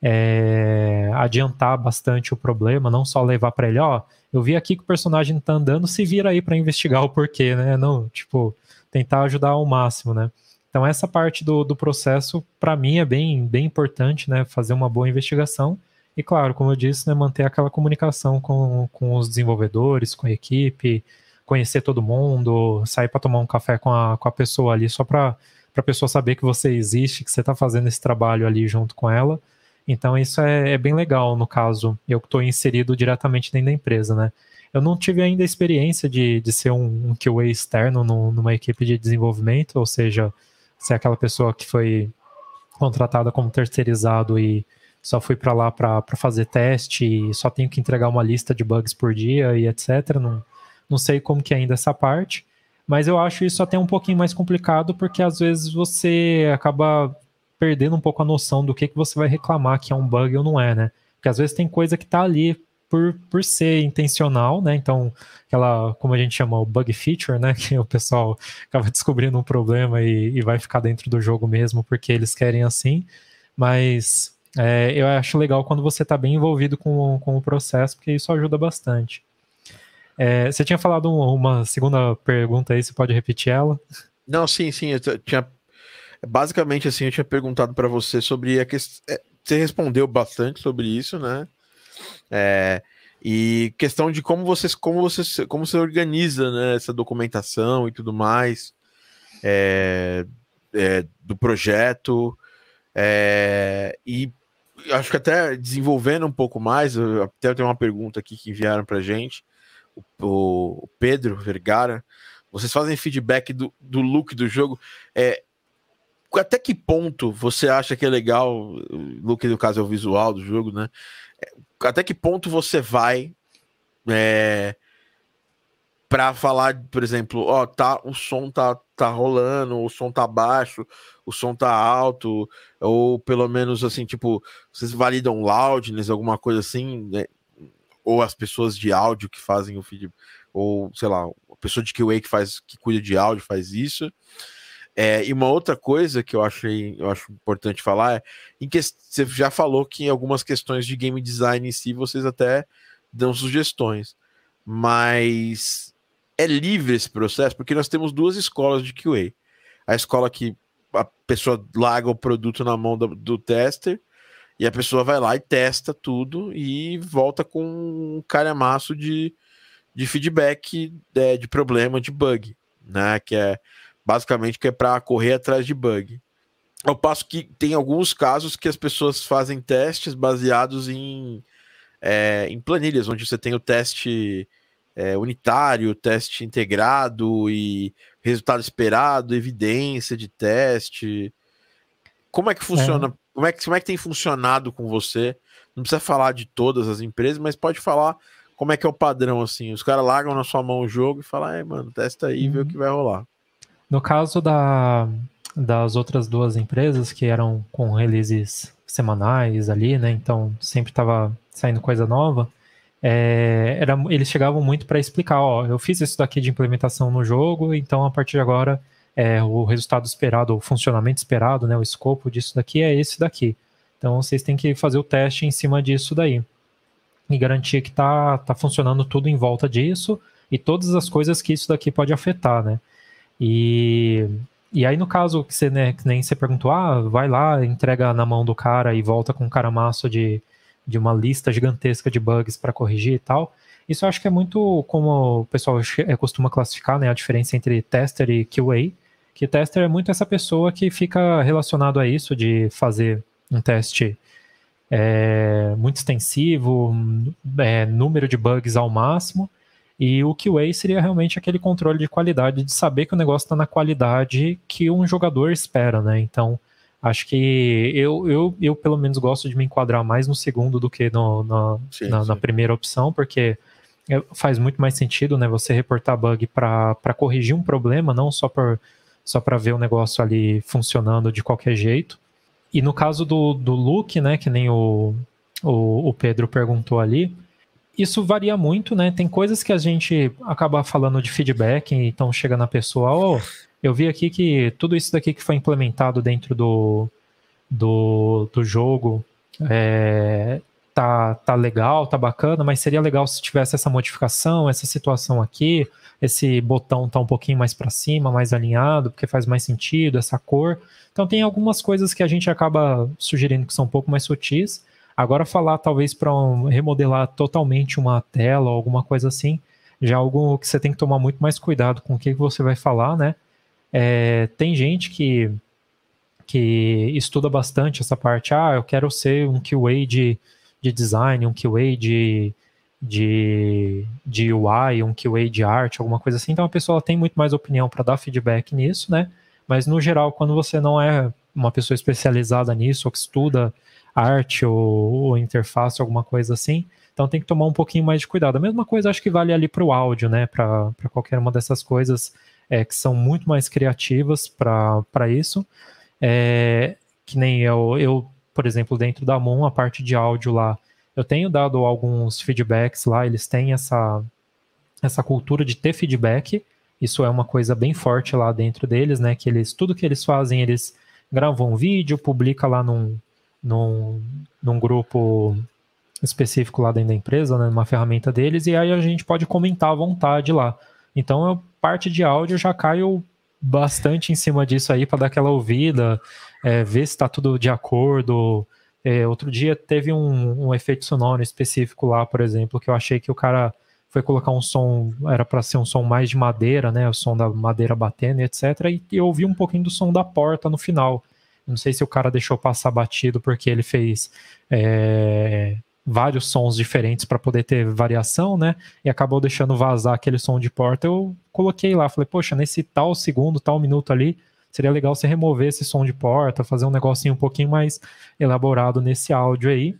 S2: é, adiantar bastante o problema, não só levar para ele, ó, eu vi aqui que o personagem tá andando, se vira aí para investigar o porquê, né? Não, tipo, tentar ajudar ao máximo, né? Então essa parte do, do processo, para mim, é bem, bem importante, né? Fazer uma boa investigação e, claro, como eu disse, né, manter aquela comunicação com, com os desenvolvedores, com a equipe, conhecer todo mundo, sair para tomar um café com a, com a pessoa ali, só para a pessoa saber que você existe, que você está fazendo esse trabalho ali junto com ela então isso é, é bem legal no caso, eu que estou inserido diretamente dentro da empresa, né? Eu não tive ainda a experiência de, de ser um, um QA externo no, numa equipe de desenvolvimento, ou seja, ser aquela pessoa que foi contratada como terceirizado e só fui para lá para fazer teste e só tenho que entregar uma lista de bugs por dia e etc. Não, não sei como que é ainda essa parte, mas eu acho isso até um pouquinho mais complicado porque às vezes você acaba perdendo um pouco a noção do que, que você vai reclamar que é um bug ou não é, né? Porque às vezes tem coisa que está ali por, por ser intencional, né? Então, aquela, como a gente chama, o bug feature, né? Que o pessoal acaba descobrindo um problema e, e vai ficar dentro do jogo mesmo porque eles querem assim. Mas é, eu acho legal quando você está bem envolvido com, com o processo, porque isso ajuda bastante. É, você tinha falado uma segunda pergunta aí, você pode repetir ela?
S1: Não, sim, sim, eu tinha Basicamente, assim, eu tinha perguntado para você sobre a questão. É, você respondeu bastante sobre isso, né? É, e questão de como você, como você, como você organiza né, essa documentação e tudo mais é, é, do projeto. É, e acho que até desenvolvendo um pouco mais, até tenho uma pergunta aqui que enviaram para gente, o, Pedro Vergara. Vocês fazem feedback do, do look do jogo. É, até que ponto você acha que é legal, o look no caso é o visual do jogo, né? É, até que ponto você vai é, para falar, por exemplo, ó, tá, o som tá, tá rolando, o som tá baixo, o som tá alto, ou pelo menos assim, tipo, vocês validam loudness, alguma coisa assim, né? Ou as pessoas de áudio que fazem o feed, ou sei lá, a pessoa de QA que faz, que cuida de áudio faz isso. É, e uma outra coisa que eu achei, eu acho importante falar é em que você já falou que em algumas questões de game design em si vocês até dão sugestões, mas é livre esse processo porque nós temos duas escolas de QA. A escola que a pessoa larga o produto na mão do, do tester e a pessoa vai lá e testa tudo e volta com um calhamaço de, de feedback de, de problema, de bug, né? Que é basicamente que é para correr atrás de bug. Ao passo que tem alguns casos que as pessoas fazem testes baseados em, é, em planilhas, onde você tem o teste é, unitário, teste integrado e resultado esperado, evidência de teste. Como é que funciona? É. Como, é que, como é que tem funcionado com você? Não precisa falar de todas as empresas, mas pode falar como é que é o padrão, assim. Os caras largam na sua mão o jogo e falam, é, mano, testa aí e vê o uhum. que vai rolar.
S2: No caso da, das outras duas empresas que eram com releases semanais ali, né? Então sempre estava saindo coisa nova. É, era, eles chegavam muito para explicar, ó, eu fiz isso daqui de implementação no jogo, então a partir de agora é, o resultado esperado, o funcionamento esperado, né, o escopo disso daqui é esse daqui. Então vocês têm que fazer o teste em cima disso daí. e garantir que tá, tá funcionando tudo em volta disso e todas as coisas que isso daqui pode afetar, né? E, e aí, no caso que você, né, que nem você perguntou, ah, vai lá, entrega na mão do cara e volta com um caramaço de, de uma lista gigantesca de bugs para corrigir e tal. Isso eu acho que é muito como o pessoal costuma classificar, né, a diferença entre tester e QA, que tester é muito essa pessoa que fica relacionado a isso de fazer um teste é, muito extensivo, é, número de bugs ao máximo, e o QA seria realmente aquele controle de qualidade, de saber que o negócio está na qualidade que um jogador espera, né? Então, acho que eu, eu, eu pelo menos gosto de me enquadrar mais no segundo do que no, na, sim, na, sim. na, primeira opção, porque é, faz muito mais sentido, né? Você reportar bug para corrigir um problema, não só para só ver o negócio ali funcionando de qualquer jeito. E no caso do, do look, né, que nem o, o, o Pedro perguntou ali, isso varia muito, né? Tem coisas que a gente acaba falando de feedback, então chega na pessoa, oh, eu vi aqui que tudo isso daqui que foi implementado dentro do, do, do jogo é, tá, tá legal, tá bacana, mas seria legal se tivesse essa modificação, essa situação aqui, esse botão tá um pouquinho mais para cima, mais alinhado, porque faz mais sentido, essa cor. Então tem algumas coisas que a gente acaba sugerindo que são um pouco mais sutis, Agora falar talvez para um, remodelar totalmente uma tela ou alguma coisa assim, já é algo que você tem que tomar muito mais cuidado com o que você vai falar, né? É, tem gente que, que estuda bastante essa parte, ah, eu quero ser um QA de, de design, um QA de, de, de UI, um QA de arte, alguma coisa assim. Então a pessoa tem muito mais opinião para dar feedback nisso, né? Mas no geral, quando você não é uma pessoa especializada nisso, ou que estuda arte ou, ou interface, alguma coisa assim. Então tem que tomar um pouquinho mais de cuidado. A mesma coisa acho que vale ali para o áudio, né? Para qualquer uma dessas coisas é, que são muito mais criativas para isso. É, que nem eu, eu, por exemplo, dentro da Moon, a parte de áudio lá, eu tenho dado alguns feedbacks lá, eles têm essa, essa cultura de ter feedback. Isso é uma coisa bem forte lá dentro deles, né? Que eles, tudo que eles fazem, eles gravam um vídeo, publica lá num, num, num grupo específico lá dentro da empresa, né, numa ferramenta deles, e aí a gente pode comentar à vontade lá. Então, eu, parte de áudio já caio bastante em cima disso aí para dar aquela ouvida, é, ver se está tudo de acordo. É, outro dia teve um, um, efeito sonoro específico lá, por exemplo, que eu achei que o cara foi colocar um som, era para ser um som mais de madeira, né, o som da madeira batendo, etc. E eu ouvi um pouquinho do som da porta no final. Não sei se o cara deixou passar batido porque ele fez é, vários sons diferentes para poder ter variação, né? E acabou deixando vazar aquele som de porta. Eu coloquei lá, falei, poxa, nesse tal segundo, tal minuto ali, seria legal você remover esse som de porta, fazer um negocinho um pouquinho mais elaborado nesse áudio aí.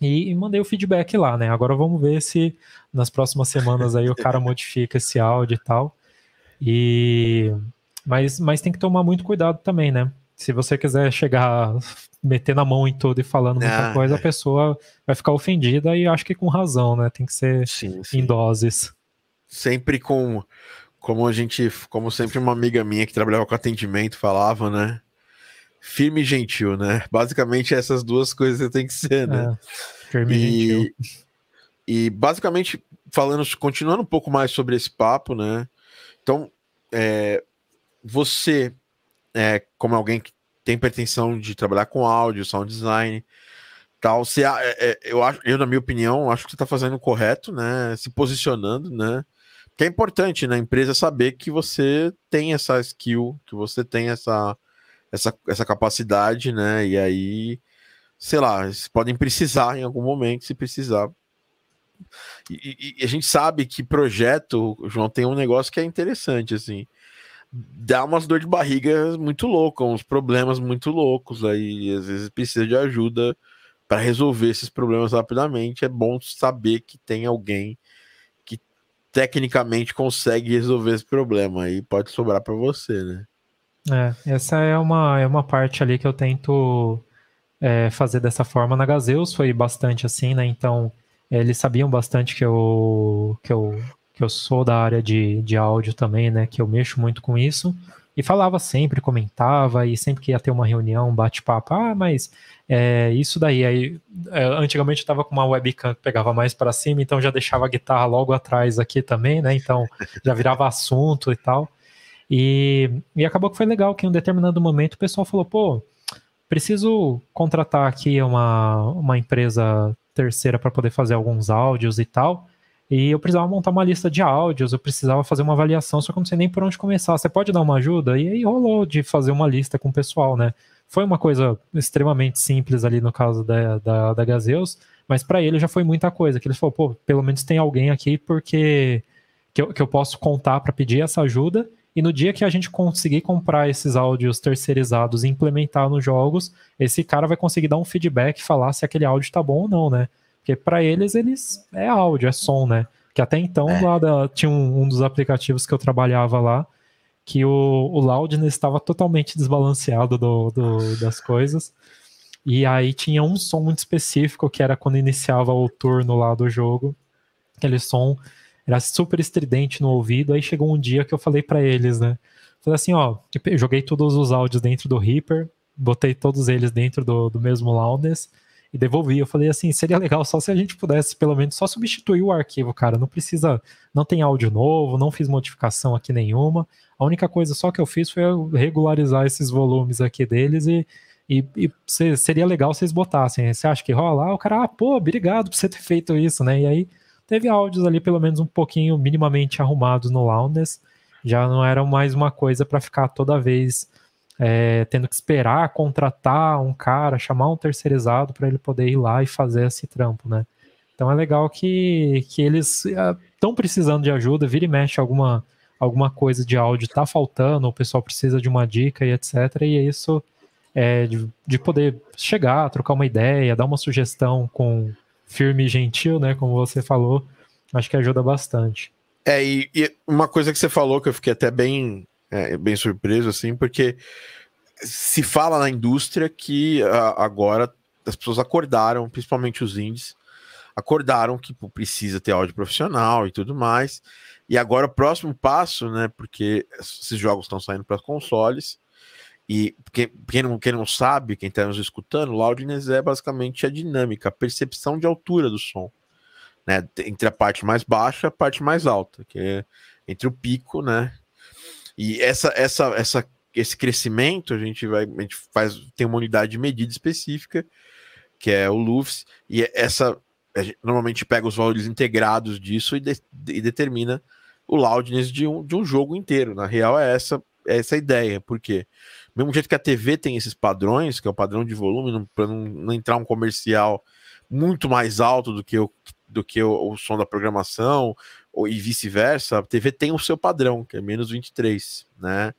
S2: E, e mandei o feedback lá, né? Agora vamos ver se nas próximas semanas aí o cara modifica esse áudio e tal. E mas, mas tem que tomar muito cuidado também, né? se você quiser chegar metendo a mão em tudo e falando muita ah, coisa, a é. pessoa vai ficar ofendida e acho que com razão, né? Tem que ser sim, sim. em doses.
S1: Sempre com, como a gente, como sempre uma amiga minha que trabalhava com atendimento falava, né? Firme e gentil, né? Basicamente essas duas coisas tem que ser, né? É, firme e, gentil. E basicamente falando, continuando um pouco mais sobre esse papo, né? Então, é, você é, como alguém que tem pretensão de trabalhar com áudio, sound design, tal, você, é, é, eu acho, eu na minha opinião, acho que você está fazendo o correto, né? Se posicionando, né? Que é importante na né, empresa saber que você tem essa skill, que você tem essa, essa, essa capacidade, né? E aí, sei lá, eles podem precisar em algum momento, se precisar. E, e, e a gente sabe que projeto, João, tem um negócio que é interessante, assim dá umas dor de barriga muito loucas, uns problemas muito loucos aí, às vezes precisa de ajuda para resolver esses problemas rapidamente. É bom saber que tem alguém tecnicamente consegue resolver esse problema aí pode sobrar para você, né?
S2: É, essa é uma, é uma parte ali que eu tento é, fazer dessa forma na Gazeus, foi bastante assim, né? Então, eles sabiam bastante que eu, que eu que eu sou da área de, de áudio também, né? Que eu mexo muito com isso. e falava sempre, comentava, e sempre que ia ter uma reunião, bate-papo, ah, mas é, isso daí, aí, é, antigamente eu tava com uma webcam que pegava mais para cima, então já deixava a guitarra logo atrás aqui também, né, então já virava assunto e tal, e, e acabou que foi legal, que em um determinado momento o pessoal falou, pô, preciso contratar aqui uma, uma empresa terceira para poder fazer alguns áudios e tal, e eu precisava montar uma lista de áudios, eu precisava fazer uma avaliação, só que eu não sei nem por onde começar. Você pode dar uma ajuda? E aí rolou de fazer uma lista com o pessoal, né? Foi uma coisa extremamente simples ali no caso da, da, da Gazeus, mas para ele já foi muita coisa. Que ele falou, pô, pelo menos tem alguém aqui porque que eu, que eu posso contar para pedir essa ajuda. E no dia que a gente conseguir comprar esses áudios terceirizados e implementar nos jogos, esse cara vai conseguir dar um feedback, falar se aquele áudio está bom ou não, né? Porque para eles, eles é áudio, é som, né? Que até então é. lá da, tinha um, um, dos aplicativos que eu trabalhava lá que o, o loudness estava totalmente desbalanceado do, do, das coisas. E aí tinha um som muito específico que era quando iniciava o turno lá do jogo. Aquele som era super estridente no ouvido. Aí chegou um dia que eu falei para eles, né? Falei assim, ó, eu joguei todos os áudios dentro do Reaper, botei todos eles dentro do, do mesmo loudness e devolvi. Eu falei assim, seria legal só se a gente pudesse pelo menos só substituir o arquivo, cara. Não precisa, não tem áudio novo, não fiz modificação aqui nenhuma. A única coisa só que eu fiz foi regularizar esses volumes aqui deles e, e, e seria legal vocês botassem. Você acha que rola? Ah, o cara, ah, pô, obrigado por você ter feito isso, né? E aí teve áudios ali pelo menos um pouquinho minimamente arrumados no Loudness. Já não era mais uma coisa para ficar toda vez é, tendo que esperar contratar um cara, chamar um terceirizado para ele poder ir lá e fazer esse trampo, né? Então é legal que, que eles estão é, precisando de ajuda, vira e mexe alguma, alguma coisa de áudio está faltando, o pessoal precisa de uma dica e etc. E é isso é, de, de poder chegar, trocar uma ideia, dar uma sugestão com firme e gentil, né? Como você falou, acho que ajuda bastante.
S1: É, e, e uma coisa que você falou que eu fiquei até bem é, bem surpreso, assim, porque se fala na indústria que a, agora as pessoas acordaram, principalmente os indies, acordaram que pô, precisa ter áudio profissional e tudo mais. E agora o próximo passo, né? Porque esses jogos estão saindo para consoles. E quem, quem, não, quem não sabe, quem está nos escutando, loudness é basicamente a dinâmica, a percepção de altura do som. Né, entre a parte mais baixa e a parte mais alta, que é entre o pico, né, e essa, essa, essa, esse crescimento, a gente vai, a gente faz, tem uma unidade de medida específica, que é o LUFS, e essa normalmente pega os valores integrados disso e, de, e determina o loudness de um, de um jogo inteiro. Na real, é essa, é essa a ideia, porque mesmo jeito que a TV tem esses padrões, que é o padrão de volume, para não, não, entrar um comercial muito mais alto do que o, do que o, o som da programação, ou, e vice-versa, a TV tem o seu padrão, que é menos 23, né?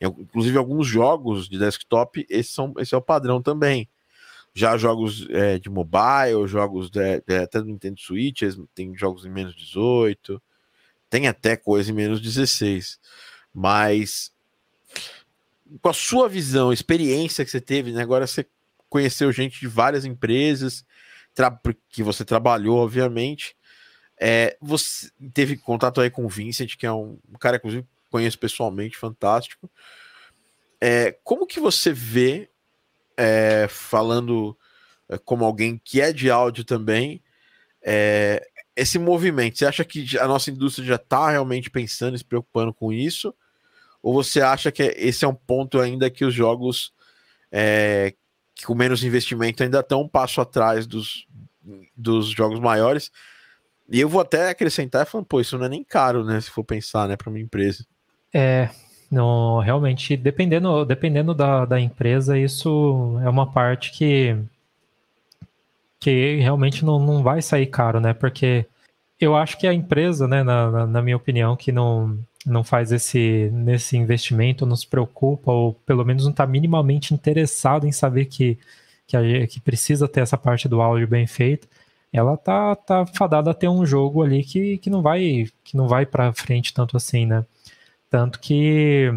S1: Inclusive, alguns jogos de desktop, esse, são, esse é o padrão também. Já jogos é, de mobile, jogos de, de, até do Nintendo Switch, tem jogos em menos 18, tem até coisa em menos 16. Mas com a sua visão, experiência que você teve, né? agora você conheceu gente de várias empresas, que você trabalhou, obviamente. É, você teve contato aí com o Vincent, que é um, um cara, inclusive, conheço pessoalmente, fantástico. É, como que você vê, é, falando é, como alguém que é de áudio também, é, esse movimento? Você acha que a nossa indústria já está realmente pensando e se preocupando com isso? Ou você acha que esse é um ponto ainda que os jogos é, com menos investimento ainda estão um passo atrás dos, dos jogos maiores? E eu vou até acrescentar falando, pô, isso não é nem caro, né? Se for pensar, né, para uma empresa.
S2: É, não, realmente, dependendo, dependendo da, da empresa, isso é uma parte que, que realmente não, não vai sair caro, né? Porque eu acho que a empresa, né, na, na, minha opinião, que não, não faz esse, nesse investimento, não se preocupa, ou pelo menos não está minimamente interessado em saber que, que, a, que precisa ter essa parte do áudio bem feita, ela tá, tá fadada a ter um jogo ali que, que não vai que não vai para frente tanto assim, né? Tanto que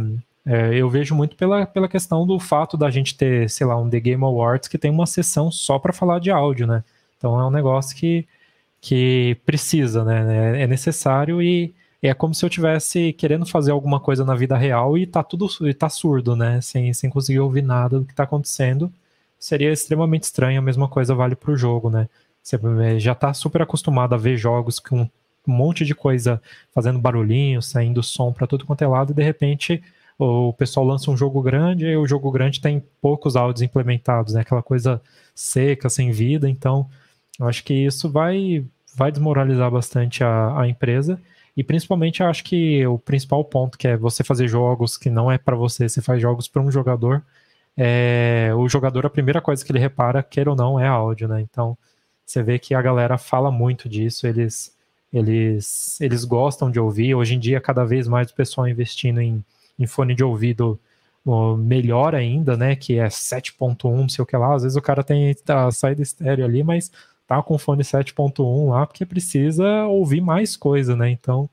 S2: é, eu vejo muito pela, pela questão do fato da gente ter, sei lá, um The Game Awards que tem uma sessão só para falar de áudio, né? Então é um negócio que, que precisa, né? É, é necessário e é como se eu tivesse querendo fazer alguma coisa na vida real e tá tudo e tá surdo, né? Sem, sem conseguir ouvir nada do que tá acontecendo. Seria extremamente estranho, a mesma coisa vale pro jogo, né? Você é, já tá super acostumado a ver jogos com um monte de coisa fazendo barulhinho, saindo som para tudo quanto é lado, e de repente o pessoal lança um jogo grande e o jogo grande tem poucos áudios implementados, né? Aquela coisa seca, sem vida. Então, eu acho que isso vai, vai desmoralizar bastante a, a empresa. E principalmente, eu acho que o principal ponto, que é você fazer jogos que não é para você, você faz jogos para um jogador. É, o jogador, a primeira coisa que ele repara, queira ou não, é áudio, né? Então, você vê que a galera fala muito disso, eles, eles, eles gostam de ouvir. Hoje em dia, cada vez mais o pessoal investindo em, em fone de ouvido melhor ainda, né? Que é 7.1, não sei o que lá. Às vezes o cara tem a saída estéreo ali, mas tá com fone 7.1 lá porque precisa ouvir mais coisa, né? Então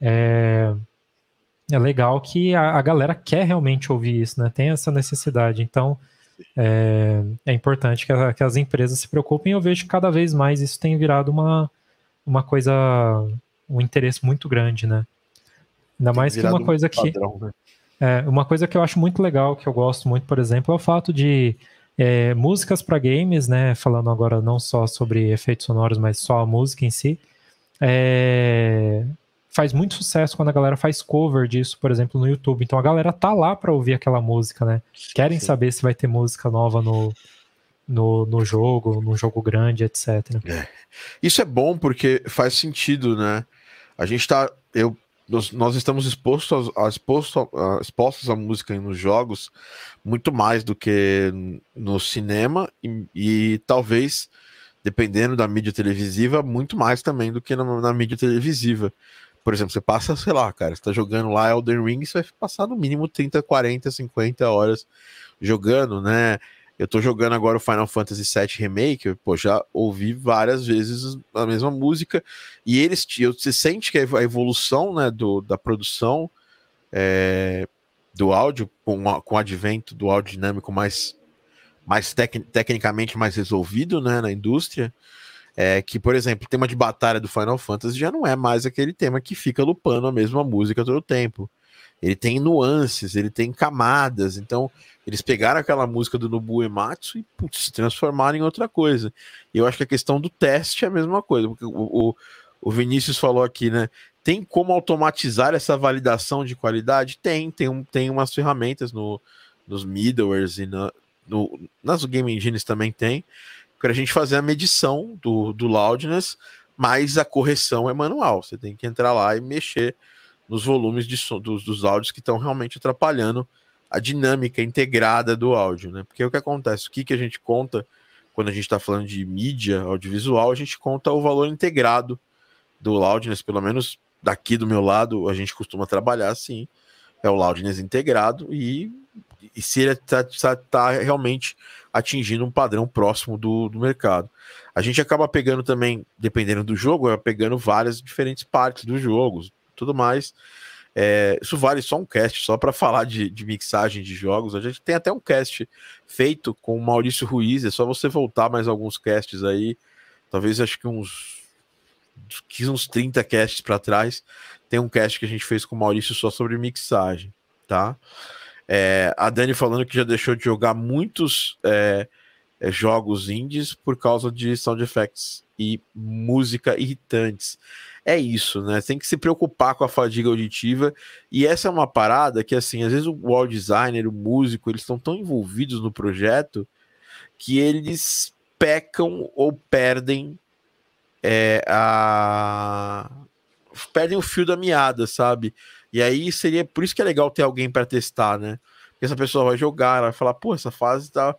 S2: é, é legal que a, a, galera quer realmente ouvir isso, né? Tem essa necessidade. Então é, é importante que, a, que, as empresas se preocupem. Eu vejo que cada vez mais isso tem virado uma, uma coisa, um interesse muito grande, né? Ainda mais que uma coisa que. Padrão, né? É, uma coisa que eu acho muito legal, que eu gosto muito, por exemplo, é o fato de é, músicas para games, né? Falando agora não só sobre efeitos sonoros, mas só a música em si. É, faz muito sucesso quando a galera faz cover disso, por exemplo, no YouTube. Então a galera tá lá para ouvir aquela música, né? Querem Sim. saber se vai ter música nova no, no, no jogo, no jogo grande, etc.
S1: É. Isso é bom porque faz sentido, né? A gente tá. Eu, nós, nós estamos expostos a, expostos, a, expostos à música nos jogos muito mais do que no cinema e, e talvez, dependendo da mídia televisiva, muito mais também do que na, na mídia televisiva. Por exemplo, você passa, sei lá, cara, você tá jogando lá Elden Ring, você vai passar no mínimo 30, 40, 50 horas jogando, né? Eu tô jogando agora o Final Fantasy VII Remake, pô, já ouvi várias vezes a mesma música, e eles, você sente que a evolução, né, do, da produção é, do áudio, com, com o advento do áudio dinâmico mais, mais tec, tecnicamente mais resolvido, né, na indústria, é que, por exemplo, o tema de batalha do Final Fantasy já não é mais aquele tema que fica lupando a mesma música todo o tempo. Ele tem nuances, ele tem camadas, então eles pegaram aquela música do Nobu Ematsu e putz, transformaram em outra coisa. E eu acho que a questão do teste é a mesma coisa, porque o, o, o Vinícius falou aqui, né? Tem como automatizar essa validação de qualidade? Tem, tem, um, tem umas ferramentas no, nos middlewares e na, no, nas game engines também tem, para a gente fazer a medição do, do loudness, mas a correção é manual. Você tem que entrar lá e mexer nos volumes de som, dos, dos áudios que estão realmente atrapalhando a dinâmica integrada do áudio, né? Porque o que acontece? O que, que a gente conta quando a gente está falando de mídia audiovisual? A gente conta o valor integrado do loudness, pelo menos daqui do meu lado, a gente costuma trabalhar assim. É o loudness integrado e, e se ele está tá, tá realmente atingindo um padrão próximo do, do mercado. A gente acaba pegando também, dependendo do jogo, é pegando várias diferentes partes dos jogos, tudo mais. É, isso vale só um cast, só para falar de, de, mixagem de jogos. A gente tem até um cast feito com o Maurício Ruiz, é só você voltar mais alguns casts aí, talvez acho que uns, uns 30 casts para trás. Tem um cast que a gente fez com o Maurício só sobre mixagem, tá? É, a Dani falando que já deixou de jogar muitos é, é, jogos indies por causa de sound effects e música irritantes. É isso, né? Tem que se preocupar com a fadiga auditiva. E essa é uma parada que, assim, às vezes o wall designer, o músico, eles estão tão envolvidos no projeto que eles pecam ou perdem é, a perdem o fio da meada, sabe? E aí seria por isso que é legal ter alguém para testar, né? Porque essa pessoa vai jogar, vai falar, pô, essa fase tá.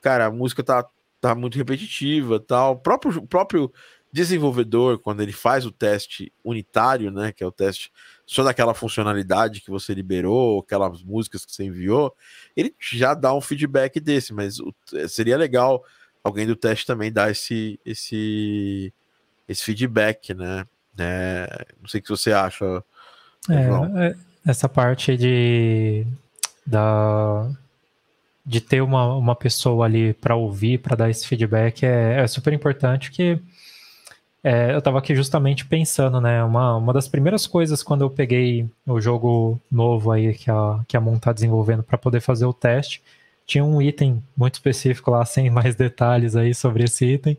S1: Cara, a música tá, tá muito repetitiva tal. O próprio, o próprio desenvolvedor, quando ele faz o teste unitário, né? Que é o teste só daquela funcionalidade que você liberou, aquelas músicas que você enviou, ele já dá um feedback desse, mas o, seria legal alguém do teste também dar esse, esse, esse feedback, né? É, não sei o que você acha,
S2: é, é, essa parte de da de ter uma, uma pessoa ali para ouvir, para dar esse feedback é, é, super importante que é, eu estava aqui justamente pensando, né? Uma, uma das primeiras coisas quando eu peguei o jogo novo aí que a, que a Moon está desenvolvendo para poder fazer o teste, tinha um item muito específico lá, sem mais detalhes aí sobre esse item,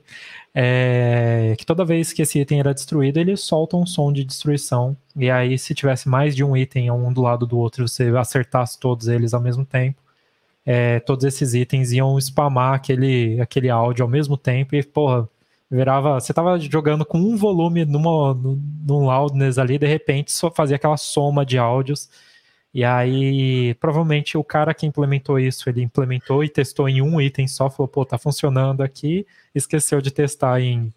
S2: é, que toda vez que esse item era destruído, ele solta um som de destruição. E aí, se tivesse mais de um item um do lado do outro, você acertasse todos eles ao mesmo tempo, é, todos esses itens iam spamar aquele, aquele áudio ao mesmo tempo e, porra, virava. Você tava jogando com um volume numa, num loudness ali, de repente só fazia aquela soma de áudios. E aí, provavelmente o cara que implementou isso, ele implementou e testou em um item só, falou, pô, tá funcionando aqui, esqueceu de testar em,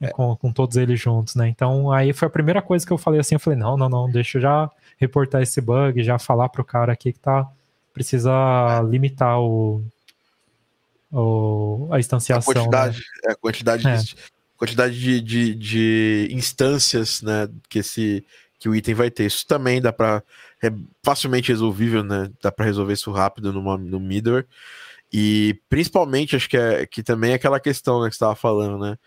S2: é. com, com todos eles juntos, né? Então, aí foi a primeira coisa que eu falei assim, eu falei, não, não, não, deixa eu já reportar esse bug, já falar pro cara aqui que tá, precisa limitar o, o a instanciação.
S1: A quantidade, né? a quantidade, é. de, quantidade de, de, de instâncias, né, que esse que o item vai ter. Isso também dá para é facilmente resolvível, né? Dá para resolver isso rápido numa, no middleware. E principalmente acho que é que também é aquela questão né, que você estava falando, né?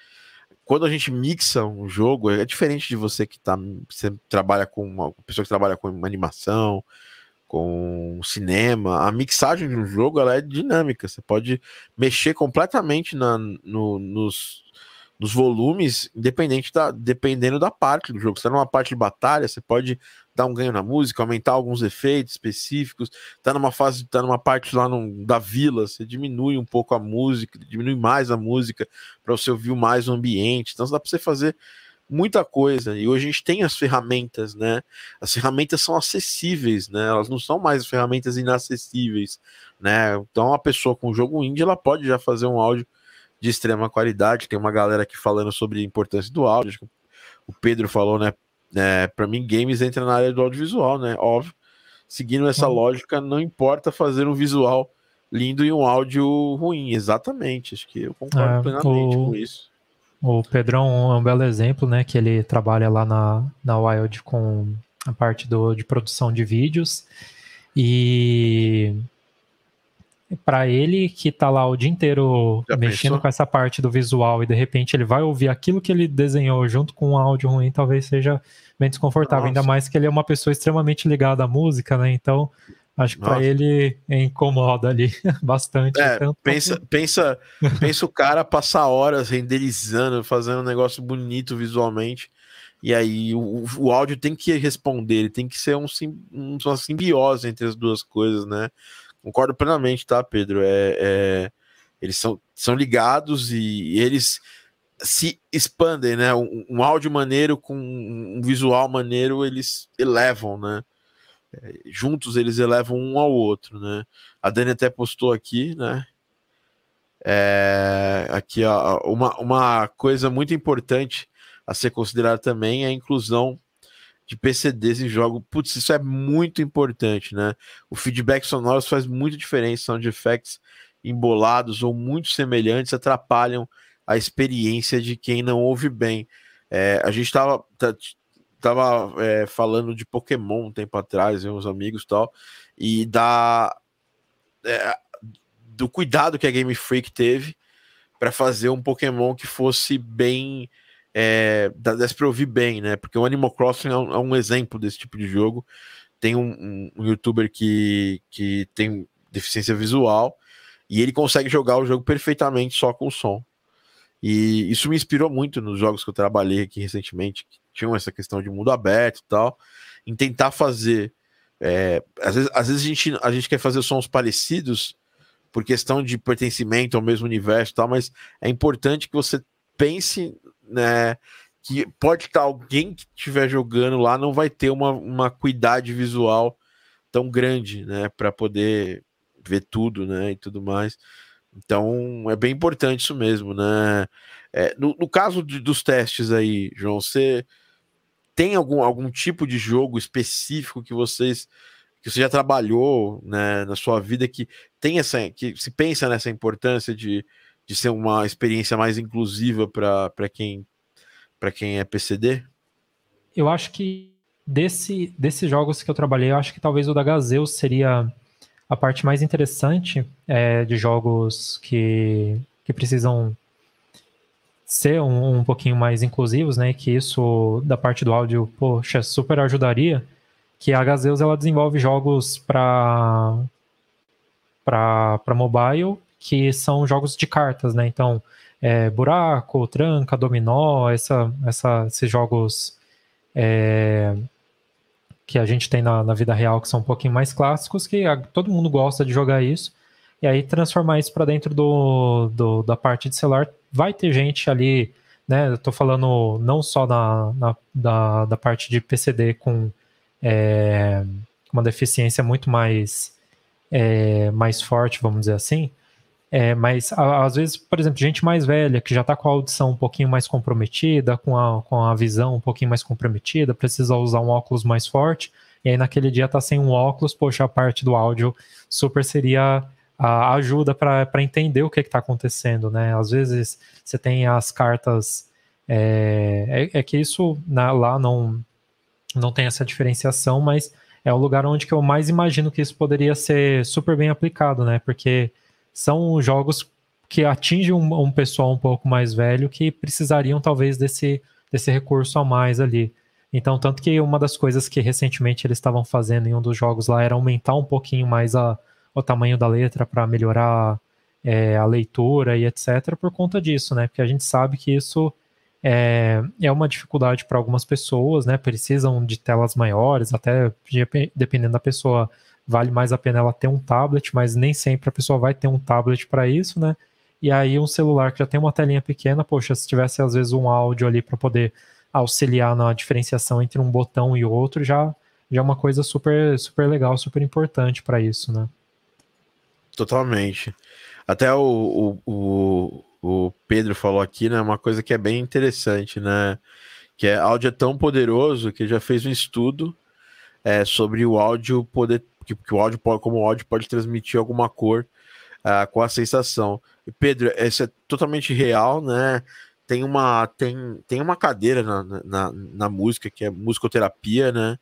S1: Quando a gente mixa um jogo, é diferente de você que tá, você trabalha com uma pessoa que trabalha com animação, com cinema. A mixagem de um jogo ela é dinâmica. Você pode mexer completamente na, no, nos, nos volumes, independente da, dependendo da parte do jogo. Se tá numa parte de batalha, você pode dar um ganho na música, aumentar alguns efeitos específicos. Tá numa fase, tá numa parte lá no, da vila, você diminui um pouco a música, diminui mais a música para você ouvir mais o ambiente. Então dá para você fazer muita coisa. E hoje a gente tem as ferramentas, né? As ferramentas são acessíveis, né? Elas não são mais ferramentas inacessíveis, né? Então a pessoa com jogo indie, ela pode já fazer um áudio de extrema qualidade. Tem uma galera aqui falando sobre a importância do áudio. O Pedro falou, né? É, para mim, games entra na área do audiovisual, né? Óbvio. Seguindo essa hum. lógica, não importa fazer um visual lindo e um áudio ruim. Exatamente. Acho que eu concordo é, plenamente o, com isso.
S2: O Pedrão é um belo exemplo, né? Que ele trabalha lá na, na Wild com a parte do, de produção de vídeos. E para ele que tá lá o dia inteiro Já mexendo pensou? com essa parte do visual e de repente ele vai ouvir aquilo que ele desenhou junto com um áudio ruim, talvez seja bem desconfortável, Nossa. ainda mais que ele é uma pessoa extremamente ligada à música, né? Então, acho que para ele incomoda ali bastante.
S1: É, pensa, que... pensa, pensa o cara passar horas renderizando, fazendo um negócio bonito visualmente. E aí o, o áudio tem que responder, ele tem que ser um, uma simbiose entre as duas coisas, né? Concordo plenamente, tá, Pedro? É, é, eles são, são ligados e, e eles se expandem, né? Um, um, áudio maneiro com um visual maneiro, eles elevam, né? É, juntos eles elevam um ao outro, né? A Dani até postou aqui, né? É, aqui, ó, uma, uma coisa muito importante a ser considerada também é a inclusão de PCDs em jogo. Putz, isso é muito importante, né? O feedback sonoro faz muita diferença, sound effects embolados ou muito semelhantes atrapalham a experiência de quem não ouve bem. É, a gente estava tava, é, falando de Pokémon um tempo atrás, uns amigos e tal, e da é, do cuidado que a Game Freak teve para fazer um Pokémon que fosse bem é, desse para ouvir bem, né? Porque o Animal Crossing é um, é um, exemplo desse tipo de jogo. Tem um, um, um, youtuber que, que tem deficiência visual e ele consegue jogar o jogo perfeitamente só com o som. E isso me inspirou muito nos jogos que eu trabalhei aqui recentemente, que tinham essa questão de mundo aberto e tal, em tentar fazer. É, às, vezes, às vezes a gente, a gente quer fazer sons parecidos por questão de pertencimento ao mesmo universo e tal, mas é importante que você pense né? Que pode estar alguém que estiver jogando lá não vai ter uma, uma cuidade visual tão grande, né? Para poder ver tudo, né? E tudo mais. Então é bem importante isso mesmo, né? É, no, no, caso de, dos testes aí, João, você tem algum, algum tipo de jogo específico que vocês que você já trabalhou né, na sua vida que tem essa que se pensa nessa importância de, de ser uma experiência mais inclusiva para quem para quem é PCD?
S2: Eu acho que desse, desses jogos que eu trabalhei, eu acho que talvez o da Gazeus seria a parte mais interessante é, de jogos que, que precisam ser um, um pouquinho mais inclusivos, né? Que isso da parte do áudio, poxa, super ajudaria. Que a Gazeus ela desenvolve jogos para para mobile que são jogos de cartas, né? Então, é, buraco, tranca, dominó, essa, essa, esses jogos é, que a gente tem na, na, vida real que são um pouquinho mais clássicos, que a, todo mundo gosta de jogar isso. E aí transformar isso para dentro do, do, da parte de celular, vai ter gente ali, né? Eu tô falando não só na, na da, da parte de PCD com é, uma deficiência muito mais, é, mais forte, vamos dizer assim, é, mas às vezes, por exemplo, gente mais velha que já está com a audição um pouquinho mais comprometida, com a, com a visão um pouquinho mais comprometida, precisa usar um óculos mais forte, e aí naquele dia está sem um óculos, poxa, a parte do áudio super seria a ajuda para entender o que está acontecendo, né? Às vezes você tem as cartas. É, é, é que isso na, lá não, não tem essa diferenciação, mas é o lugar onde que eu mais imagino que isso poderia ser super bem aplicado, né? Porque são jogos que atingem um, um, pessoal um pouco mais velho que precisariam talvez desse, desse recurso a mais ali. Então, tanto que uma das coisas que recentemente eles estavam fazendo em um dos jogos lá era aumentar um pouquinho mais a, o tamanho da letra para melhorar é, a leitura e etc. por conta disso, né? Porque a gente sabe que isso é, é uma dificuldade para algumas pessoas, né? Precisam de telas maiores, até dependendo da pessoa vale mais a pena ela ter um tablet, mas nem sempre a pessoa vai ter um tablet para isso, né? E aí um celular que já tem uma telinha pequena, poxa, se tivesse às vezes um áudio ali para poder auxiliar na diferenciação entre um botão e outro, já já é uma coisa super super legal, super importante para isso, né?
S1: Totalmente. Até o, o, o, o, Pedro falou aqui, né? Uma coisa que é bem interessante, né? Que é áudio é tão poderoso que já fez um estudo é, sobre o áudio poder que, que o áudio pode, como o áudio pode transmitir alguma cor uh, com a sensação. E Pedro, isso é totalmente real, né? Tem uma, tem, tem uma cadeira na, na, na música que é musicoterapia, né?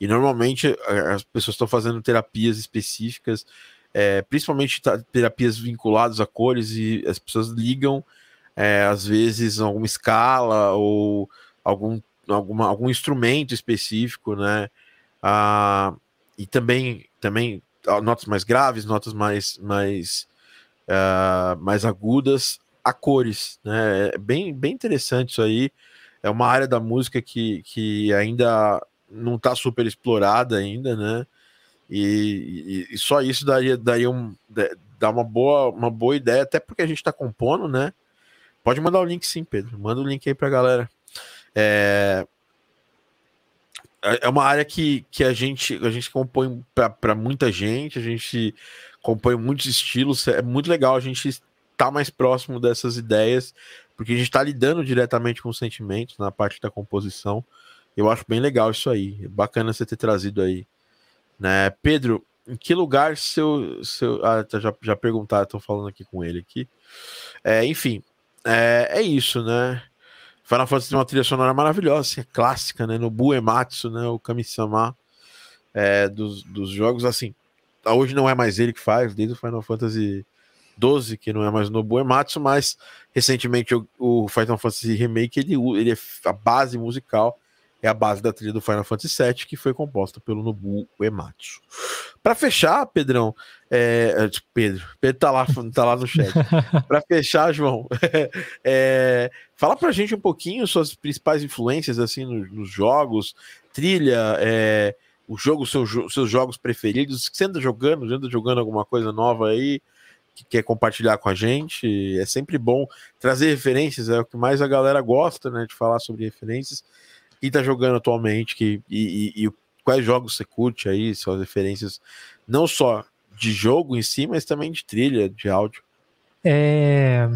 S1: E normalmente as pessoas estão fazendo terapias específicas, é, principalmente terapias vinculadas a cores, e as pessoas ligam, é, às vezes, alguma escala ou algum, alguma, algum instrumento específico, né? Ah, e também, também notas mais graves, notas mais, mais, uh, mais agudas, a cores, né? É bem, bem interessante isso aí. É uma área da música que, que ainda não está super explorada ainda, né? E, e, e, só isso daria, daria um, dá uma boa, uma boa ideia, até porque a gente está compondo, né? Pode mandar o link sim, Pedro. Manda o link aí para a galera. É, é, é uma área que, que a gente a gente compõe para muita gente, a gente compõe muitos estilos, é muito legal a gente estar tá mais próximo dessas ideias, porque a gente está lidando diretamente com os sentimentos na parte da composição. Eu acho bem legal isso aí, é bacana você ter trazido aí. Né? Pedro, em que lugar seu. seu ah, tá, já, já perguntaram, estou falando aqui com ele aqui. É, enfim, é, é isso, né? Final Fantasy tem uma trilha sonora maravilhosa, assim, é clássica, né? No Buematsu, né? O Kami-sama é, dos, dos jogos, assim. Hoje não é mais ele que faz, desde o Final Fantasy 12, que não é mais no Buematsu, mas recentemente o, o Final Fantasy Remake, ele, ele é a base musical é a base da trilha do Final Fantasy VII, que foi composta pelo Nobu Uematsu. Para fechar, Pedrão, é, é tipo, Pedro, Pedro tá lá, tá lá no chat. Para fechar, João, é, fala pra gente um pouquinho suas principais influências assim nos, nos jogos, trilha, é, o jogo, seu, seus jogos preferidos, você anda jogando, anda jogando alguma coisa nova aí que quer compartilhar com a gente. É sempre bom trazer referências, é o que mais a galera gosta, né, de falar sobre referências quem tá jogando atualmente que, e, e, e, quais jogos você curte aí, suas referências, não só de jogo em si, mas também de trilha, de áudio.
S2: É.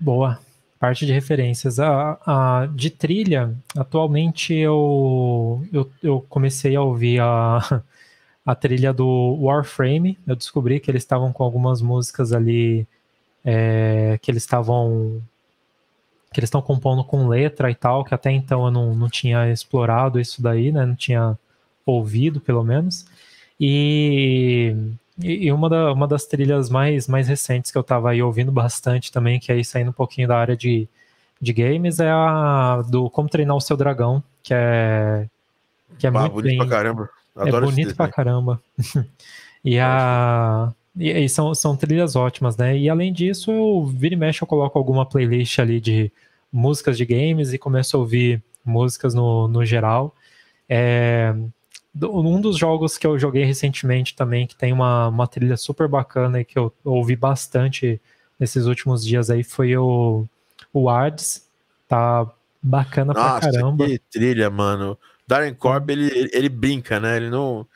S2: Boa. Parte de referências. A, a, de trilha, atualmente eu, eu, eu comecei a ouvir a, a trilha do Warframe. Eu descobri que eles estavam com algumas músicas ali é, que eles estavam que eles estão compondo com letra e tal, que até então eu não, não tinha explorado isso daí, né? Não tinha ouvido, pelo menos. E, e uma, da, uma das trilhas mais, mais recentes que eu estava aí ouvindo bastante também, que é aí saindo um pouquinho da área de, de games é a do Como Treinar o Seu Dragão, que é que é ah, muito bonito bem,
S1: pra caramba.
S2: É Adoro é bonito pra caramba. e a e, e, são, são trilhas ótimas, né? E além disso, eu vira e mexe, eu coloco alguma playlist ali de músicas de games e começo a ouvir músicas no, no geral. É, um dos jogos que eu joguei recentemente também, que tem uma, uma trilha super bacana e que eu ouvi bastante nesses últimos dias aí, foi o, o Ards. Tá bacana Nossa, pra caramba.
S1: Que trilha, mano. Darren Corb, ele, ele, brinca, né? Ele não,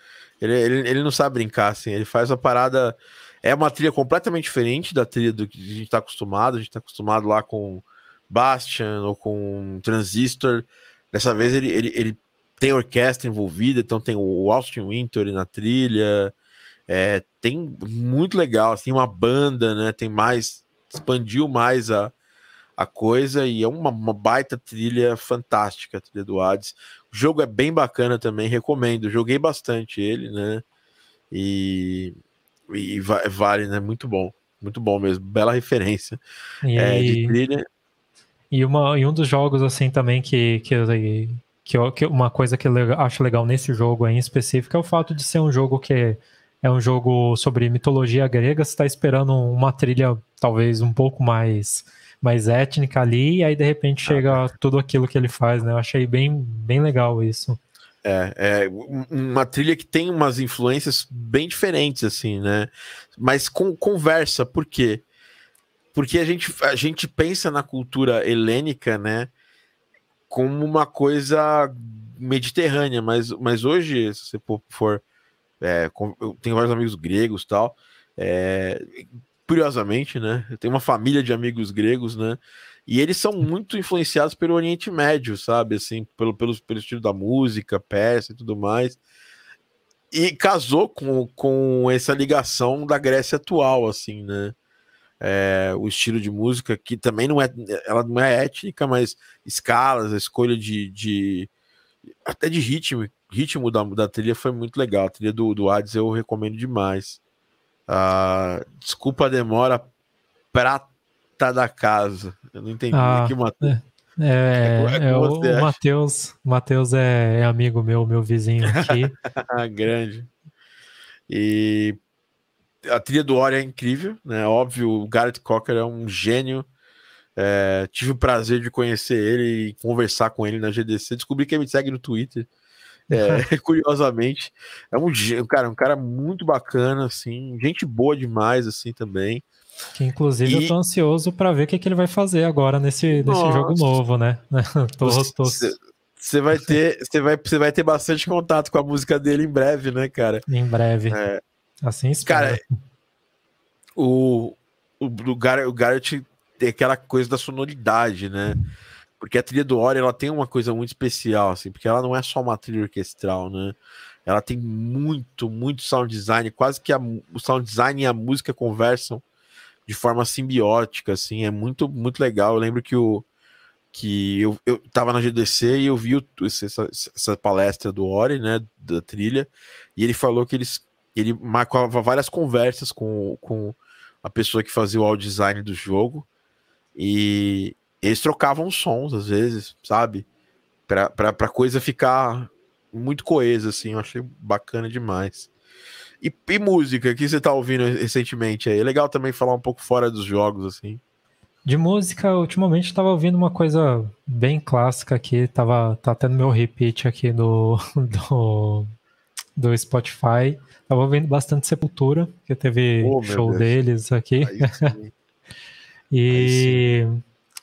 S1: ele, ele, ele não sabe brincar, assim. Ele faz a parada. É uma trilha completamente diferente da trilha do que a gente tá acostumado. A gente tá acostumado lá com Bastion ou com Transistor. Dessa vez ele, ele, ele tem orquestra envolvida, então tem o Austin Winter na trilha. É, tem muito legal, assim, uma banda, né? Tem mais, expandiu mais a, a coisa e é uma, uma baita trilha fantástica, a trilha do Hades. O jogo é bem bacana também, recomendo. Joguei bastante ele, né? E, e vale, né? Muito bom, muito bom mesmo. Bela referência
S2: é, de trilha. E, uma, e um dos jogos, assim, também que, que, que, que uma coisa que eu acho legal nesse jogo em específico é o fato de ser um jogo que é um jogo sobre mitologia grega. Você está esperando uma trilha talvez um pouco mais mais étnica ali, e aí de repente chega ah, tudo aquilo que ele faz, né? Eu achei bem, bem legal isso.
S1: É, é uma trilha que tem umas influências bem diferentes, assim, né? Mas com conversa, por quê? Porque a gente, a gente pensa na cultura helênica, né? Como uma coisa mediterrânea, mas, mas hoje, se você for. É, eu tenho vários amigos gregos tal. É, curiosamente, né? Eu tenho uma família de amigos gregos, né? E eles são muito influenciados pelo Oriente Médio, sabe? Assim, pelo, pelo, pelo estilo da música, peça e tudo mais. E casou com, com essa ligação da Grécia atual, assim, né? É, o estilo de música que também não é, ela não é étnica, mas escalas, a escolha de, de até de ritmo, ritmo da, da trilha foi muito legal. A trilha do, do Hades eu recomendo demais. Uh, desculpa a demora, prata da casa. Eu não entendi ah, que Matheus.
S2: É, é, é, é o Matheus. Matheus é, é, amigo meu, meu vizinho aqui.
S1: Grande. E a trilha do Ori é incrível, né? Óbvio, o Garrett Cocker é um gênio. É, tive o prazer de conhecer ele e conversar com ele na GDC. Descobri que ele me segue no Twitter. É, curiosamente, é um, cara, um cara muito bacana, assim, gente boa demais, assim, também.
S2: Que inclusive e... eu tô ansioso para ver o que, que ele vai fazer agora nesse, nesse jogo novo, né? tô, tô...
S1: Você vai ter, você vai, você vai ter bastante contato com a música dele em breve, né, cara?
S2: Em breve. É... Assim espero. Cara,
S1: o, o, o, Garrett, o Garrett tem aquela coisa da sonoridade, né? Porque a trilha do Ori, ela tem uma coisa muito especial, assim, porque ela não é só uma trilha orquestral, né? Ela tem muito, muito sound design, quase que a, o sound design e a música conversam de forma simbiótica, assim, é muito, muito legal. Eu lembro que o que eu, eu tava na GDC e eu vi o, essa, essa palestra do Ori, né, da trilha, e ele falou que eles, ele marcava várias conversas com, com a pessoa que fazia o audio design do jogo, e, eles trocavam sons às vezes, sabe? Pra, pra, coisa ficar muito coesa, assim, eu achei bacana demais. E, e música, que você tá ouvindo recentemente aí? É legal também falar um pouco fora dos jogos, assim.
S2: De música, ultimamente tava ouvindo uma coisa bem clássica aqui, tava tá tendo meu repeat aqui do, do, do Spotify. Tava ouvindo bastante Sepultura, que teve oh, show deles aqui. e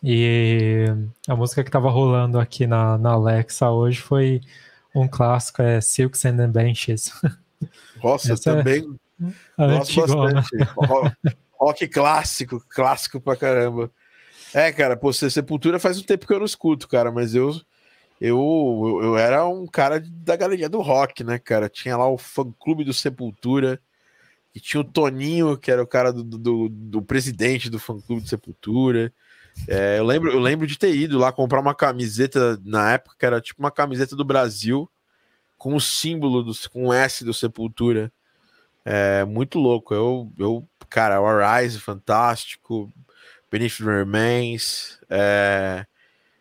S2: e a música que tava rolando aqui na, na Alexa hoje foi um clássico, é Silks and the Benches.
S1: Nossa, Essa também é gosto bastante. Rock clássico, clássico pra caramba. É, cara, pô, Sepultura faz um tempo que eu não escuto, cara, mas eu, eu, eu era um cara da galeria do rock, né, cara? Tinha lá o fã-clube do Sepultura, e tinha o Toninho, que era o cara do, do, do presidente do fã-clube do Sepultura. É, eu, lembro, eu lembro de ter ido lá comprar uma camiseta na época que era tipo uma camiseta do Brasil com o símbolo do, com o S do Sepultura. É muito louco. Eu, eu cara, o Arise, fantástico. Beneath Remains. É...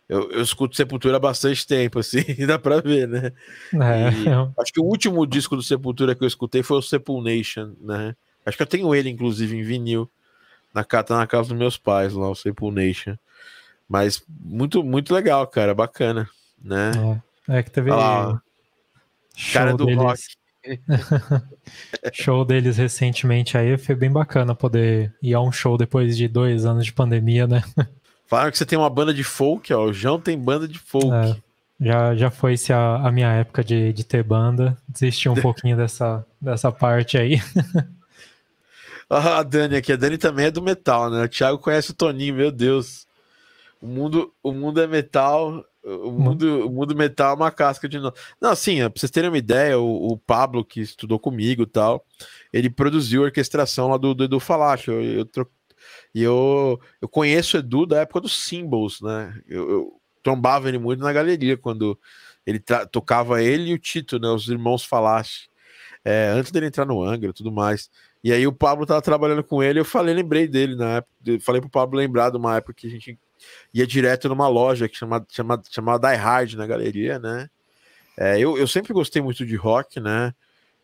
S1: Eu, eu escuto Sepultura há bastante tempo, assim, dá pra ver, né? É. Acho que o último disco do Sepultura que eu escutei foi o Sepulnation, né? Acho que eu tenho ele, inclusive, em vinil. Na, tá na casa dos meus pais lá, o Sepulnation. Mas muito, muito legal, cara, bacana, né?
S2: É, é que teve. Ah,
S1: cara do deles. rock.
S2: show deles recentemente aí foi bem bacana poder ir a um show depois de dois anos de pandemia, né?
S1: Falaram que você tem uma banda de folk, ó. O João tem banda de folk. É,
S2: já, já foi se a, a, minha época de, de ter banda. Desisti um pouquinho dessa, dessa parte aí.
S1: ah, a Dani aqui. A Dani também é do metal, né? O Thiago conhece o Toninho, meu Deus. O mundo, o mundo é metal. O mundo, o mundo metal é uma casca de. Não, assim, pra vocês terem uma ideia, o, o Pablo, que estudou comigo e tal, ele produziu a orquestração lá do, do Edu Falacho. Eu, eu, e eu, eu conheço o Edu da época dos Symbols, né? Eu, eu trombava ele muito na galeria quando ele tocava ele e o Tito, né? Os irmãos Falache. É, antes dele entrar no Angra e tudo mais. E aí o Pablo tava trabalhando com ele, eu falei, lembrei dele na época. Falei pro Pablo lembrar de uma época que a gente ia direto numa loja que chamada, chamada, chamada Die Hard na galeria, né? É, eu, eu sempre gostei muito de rock, né?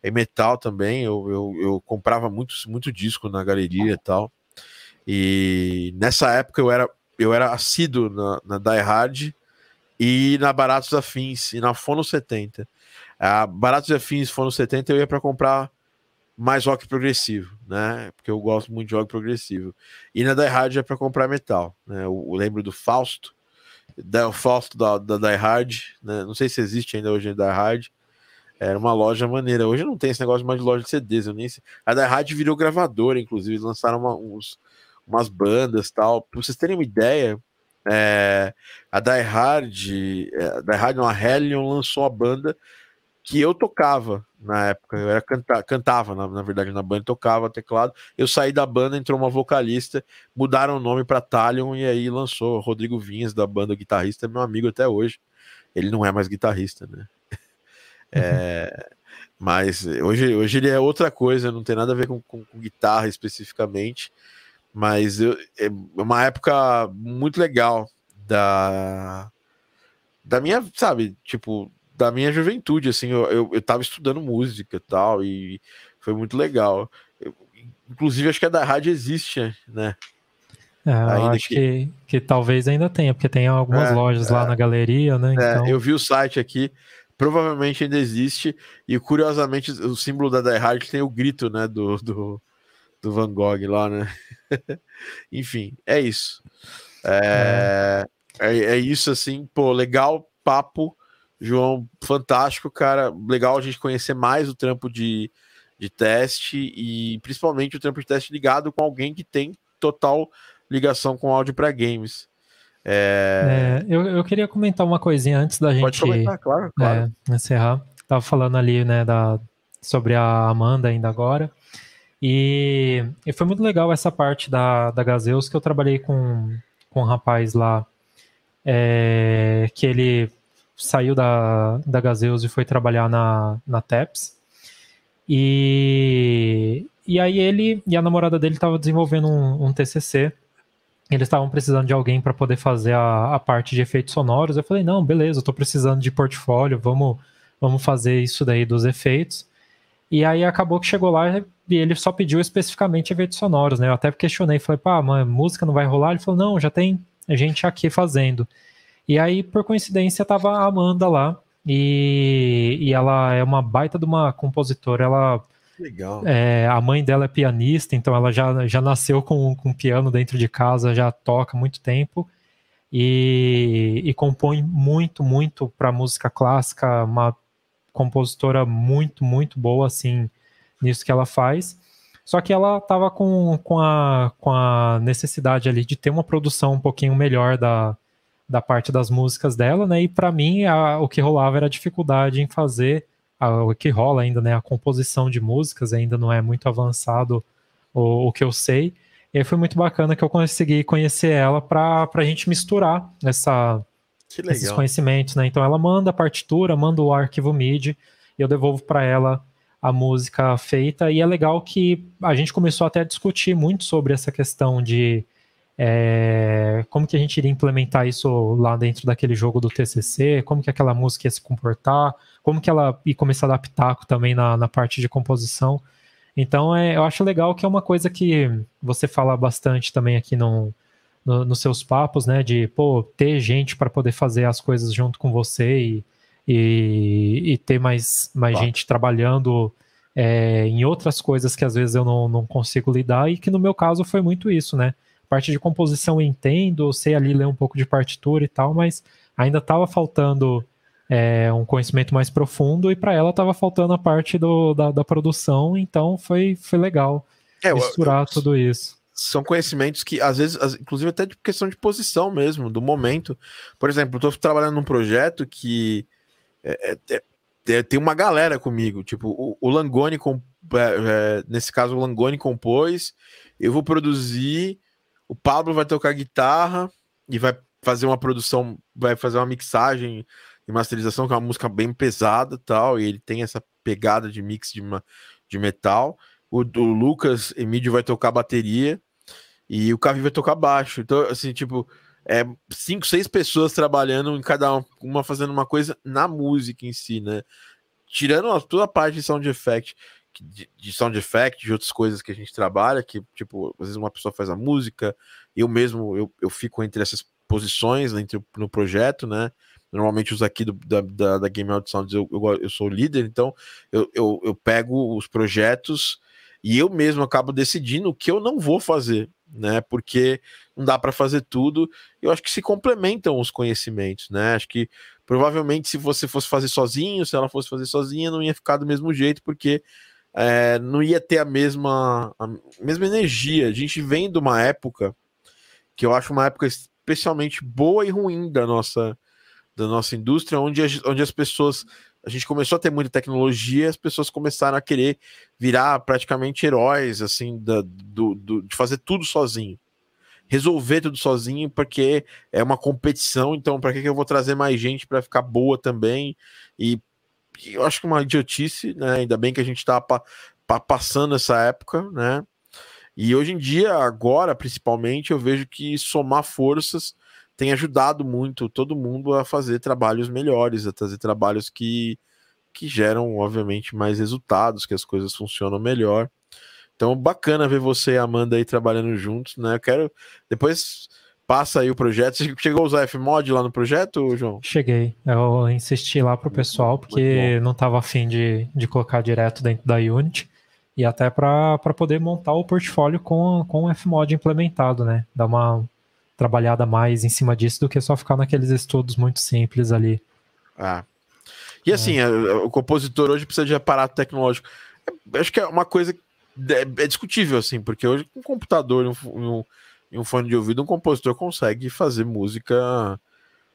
S1: E metal também. Eu, eu, eu comprava muito, muito disco na galeria e tal. E nessa época eu era, eu era assíduo na, na Die Hard e na Baratos Afins e na Fono 70. A Baratos Afins Fono 70 eu ia para comprar mais rock progressivo, né? Porque eu gosto muito de rock progressivo. E na Die Hard é para comprar metal, né? Eu, eu, lembro do Fausto, da, o Fausto da, da Die Hard, né? Não sei se existe ainda hoje a Die Hard. Era uma loja maneira. Hoje não tem esse negócio mais de loja de CDs. Eu nem sei. A Die Hard virou gravadora, inclusive. Lançaram uma, uns, umas bandas tal. Pra vocês terem uma ideia, é, a Die Hard, é, a Die Hard, não, a Hellion lançou a banda que eu tocava na época. Eu era canta, cantava, na, na verdade, na banda, tocava teclado. Eu saí da banda, entrou uma vocalista, mudaram o nome para Talion e aí lançou Rodrigo Vinhas da banda guitarrista, meu amigo até hoje. Ele não é mais guitarrista, né? É, mas hoje, hoje ele é outra coisa, não tem nada a ver com, com, com guitarra especificamente. Mas eu, é uma época muito legal da, da minha, sabe, tipo, da minha juventude, assim, eu, eu, eu tava estudando música e tal, e foi muito legal. Eu, inclusive, acho que a da rádio existe, né?
S2: É, acho que... que... Que, talvez ainda tenha, porque tem algumas é, lojas é, lá na galeria, né?
S1: É, então... Eu vi o site aqui, provavelmente ainda existe, e curiosamente o símbolo da Die Hard tem o grito, né, do, do, do Van Gogh lá, né? Enfim, é isso. É, é, é, isso, assim, pô, legal, papo, João, fantástico, cara. Legal a gente conhecer mais o trampo de, de teste e principalmente o trampo de teste ligado com alguém que tem total ligação com áudio para games.
S2: É... é... eu, eu queria comentar uma coisinha antes da gente Pode comentar,
S1: claro, claro.
S2: É, encerrar. Tava falando ali, né, da, sobre a Amanda ainda agora. E, e foi muito legal essa parte da, da Gazeus que eu trabalhei com, com um rapaz lá é, que ele saiu da, da Gazeus e foi trabalhar na, na TEPS. E, e aí ele e a namorada dele estavam desenvolvendo um, um, TCC. Eles estavam precisando de alguém para poder fazer a, a parte de efeitos sonoros. Eu falei, não, beleza, eu estou precisando de portfólio, vamos, vamos fazer isso daí dos efeitos. E aí acabou que chegou lá e ele só pediu especificamente efeitos sonoros, né? Eu até questionei, falei, pá, mas música não vai rolar? Ele falou, não, já tem gente aqui fazendo. E aí, por coincidência, tava a Amanda lá, e, e ela é uma baita de uma compositora, ela...
S1: Legal.
S2: É, a mãe dela é pianista, então ela já, já nasceu com, com piano dentro de casa, já toca há muito tempo, e, e compõe muito, muito para música clássica, uma compositora muito, muito boa, assim, nisso que ela faz. Só que ela estava com, com, a, com a necessidade ali de ter uma produção um pouquinho melhor da, da parte das músicas dela, né? E para mim a, o que rolava era a dificuldade em fazer a, o que rola ainda, né? A composição de músicas ainda não é muito avançado o, o que eu sei. E foi muito bacana que eu consegui conhecer ela para a gente misturar essa, esses conhecimentos, né? Então ela manda a partitura, manda o arquivo MIDI e eu devolvo para ela a música feita. E é legal que a gente começou até a discutir muito sobre essa questão de é, como que a gente iria implementar isso lá dentro daquele jogo do TCC, como que aquela música ia se comportar, como que ela ia começar a dar pitaco também na, na parte de composição. Então, é, eu acho legal que é uma coisa que você fala bastante também aqui no, no, nos seus papos, né? De, pô, ter gente para poder fazer as coisas junto com você e, e, e ter mais, mais gente trabalhando é, em outras coisas que às vezes eu não, não consigo lidar e que no meu caso foi muito isso, né? Parte de composição eu entendo, sei ali ler um pouco de partitura e tal, mas ainda estava faltando é, um conhecimento mais profundo e para ela estava faltando a parte do, da, da, produção, então foi, foi legal é, misturar eu, eu, tudo isso.
S1: São conhecimentos que, às vezes, inclusive até de questão de posição mesmo, do momento. Por exemplo, estou trabalhando num projeto que é, é, é, tem uma galera comigo, tipo, o, o Langoni, com, é, nesse caso, o Langoni compôs, eu vou produzir, o Pablo vai tocar guitarra e vai fazer uma produção, vai fazer uma mixagem e masterização, que é uma música bem pesada tal, e ele tem essa pegada de mix de, uma, de metal. O, o Lucas Emílio vai tocar bateria e o Cavi vai tocar baixo. Então, assim, tipo, é cinco, seis pessoas trabalhando em cada uma fazendo uma coisa na música em si, né? Tirando toda a parte de sound effect, de, de sound effect, de outras coisas que a gente trabalha, que, tipo, às vezes uma pessoa faz a música, eu mesmo, eu, eu fico entre essas posições entre, no projeto, né? Normalmente os aqui do, da, da, da, Game Out Sounds eu, eu, eu, sou líder, então eu, eu, eu pego os projetos e eu mesmo acabo decidindo o que eu não vou fazer, né? Porque não dá para fazer tudo. Eu acho que se complementam os conhecimentos, né? Acho que provavelmente se você fosse fazer sozinho, se ela fosse fazer sozinha, não ia ficar do mesmo jeito, porque é, não ia ter a mesma, a mesma energia. A gente vem de uma época que eu acho uma época especialmente boa e ruim da nossa da nossa indústria, onde, onde as pessoas. A gente começou a ter muita tecnologia, as pessoas começaram a querer virar praticamente heróis, assim, da, do, do, de fazer tudo sozinho. Resolver tudo sozinho, porque é uma competição, então para que, que eu vou trazer mais gente para ficar boa também? E, e, eu acho que uma idiotice, né? Ainda bem que a gente está pa, pa, passando essa época, né? E hoje em dia, agora principalmente, eu vejo que somar forças tem ajudado muito todo mundo a fazer trabalhos melhores, a fazer trabalhos que, que geram, obviamente, mais resultados, que as coisas funcionam melhor. Então, bacana ver você e a Amanda aí trabalhando juntos, né? Eu quero. Depois passa aí o projeto. Você chegou a usar Fmod lá no projeto, João?
S2: Cheguei. Eu insisti lá pro pessoal, porque não estava afim de, de colocar direto dentro da Unity. E até para poder montar o portfólio com, com o Fmod implementado, né? Dar uma, trabalhada mais em cima disso do que só ficar naqueles estudos muito simples ali.
S1: Ah. E assim, é. o compositor hoje precisa de aparato tecnológico. Acho que é uma coisa é, é discutível, assim, porque hoje com um computador e um, um, um, fone de ouvido, um compositor consegue fazer música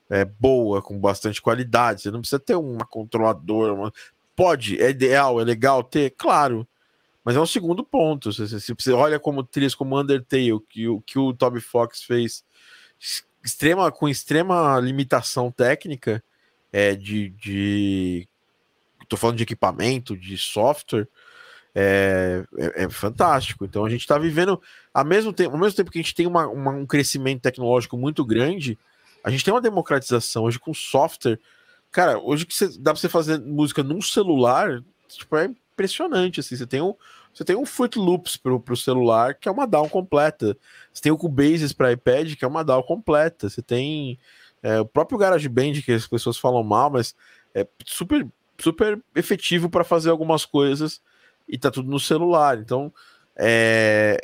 S1: é, boa, com bastante qualidade. Você não precisa ter uma controladora. Uma... Pode, é ideal, é legal ter, claro. Mas é um segundo ponto. Se, se você olha como trilhas como Undertale, que, o, que o Toby Fox fez extrema, com extrema limitação técnica é, de, de. Tô falando de equipamento, de software. É, é, é, fantástico. Então a gente está vivendo ao mesmo tempo, ao mesmo tempo que a gente tem uma, uma, um crescimento tecnológico muito grande, a gente tem uma democratização hoje com software. Cara, hoje que dá para você fazer música num celular, tipo, é impressionante. Assim, você tem um, você tem um Fruit Loops para o celular, que é uma DAW completa. Você tem o Cubase para iPad, que é uma DAW completa. Você tem é, o próprio GarageBand, que as pessoas falam mal, mas é super, super efetivo para fazer algumas coisas e tá tudo no celular. Então, é...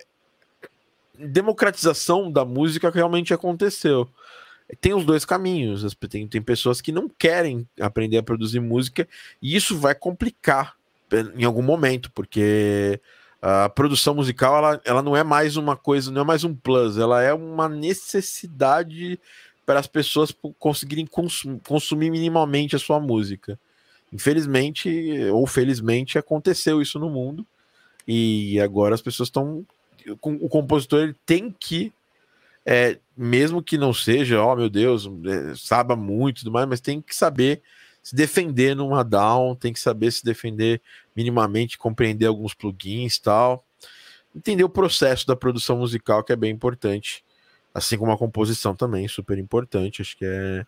S1: democratização da música realmente aconteceu. Tem os dois caminhos. Tem, tem pessoas que não querem aprender a produzir música e isso vai complicar em algum momento, porque a produção musical ela, ela não é mais uma coisa, não é mais um plus, ela é uma necessidade para as pessoas conseguirem consum, consumir minimamente a sua música. Infelizmente ou felizmente aconteceu isso no mundo e agora as pessoas estão o compositor ele tem que é, mesmo que não seja, ó oh, meu Deus, é, saiba muito e tudo mais, mas tem que saber se defender numa down, tem que saber se defender minimamente, compreender alguns plugins tal. Entender o processo da produção musical, que é bem importante. Assim como a composição também, super importante. Acho que é,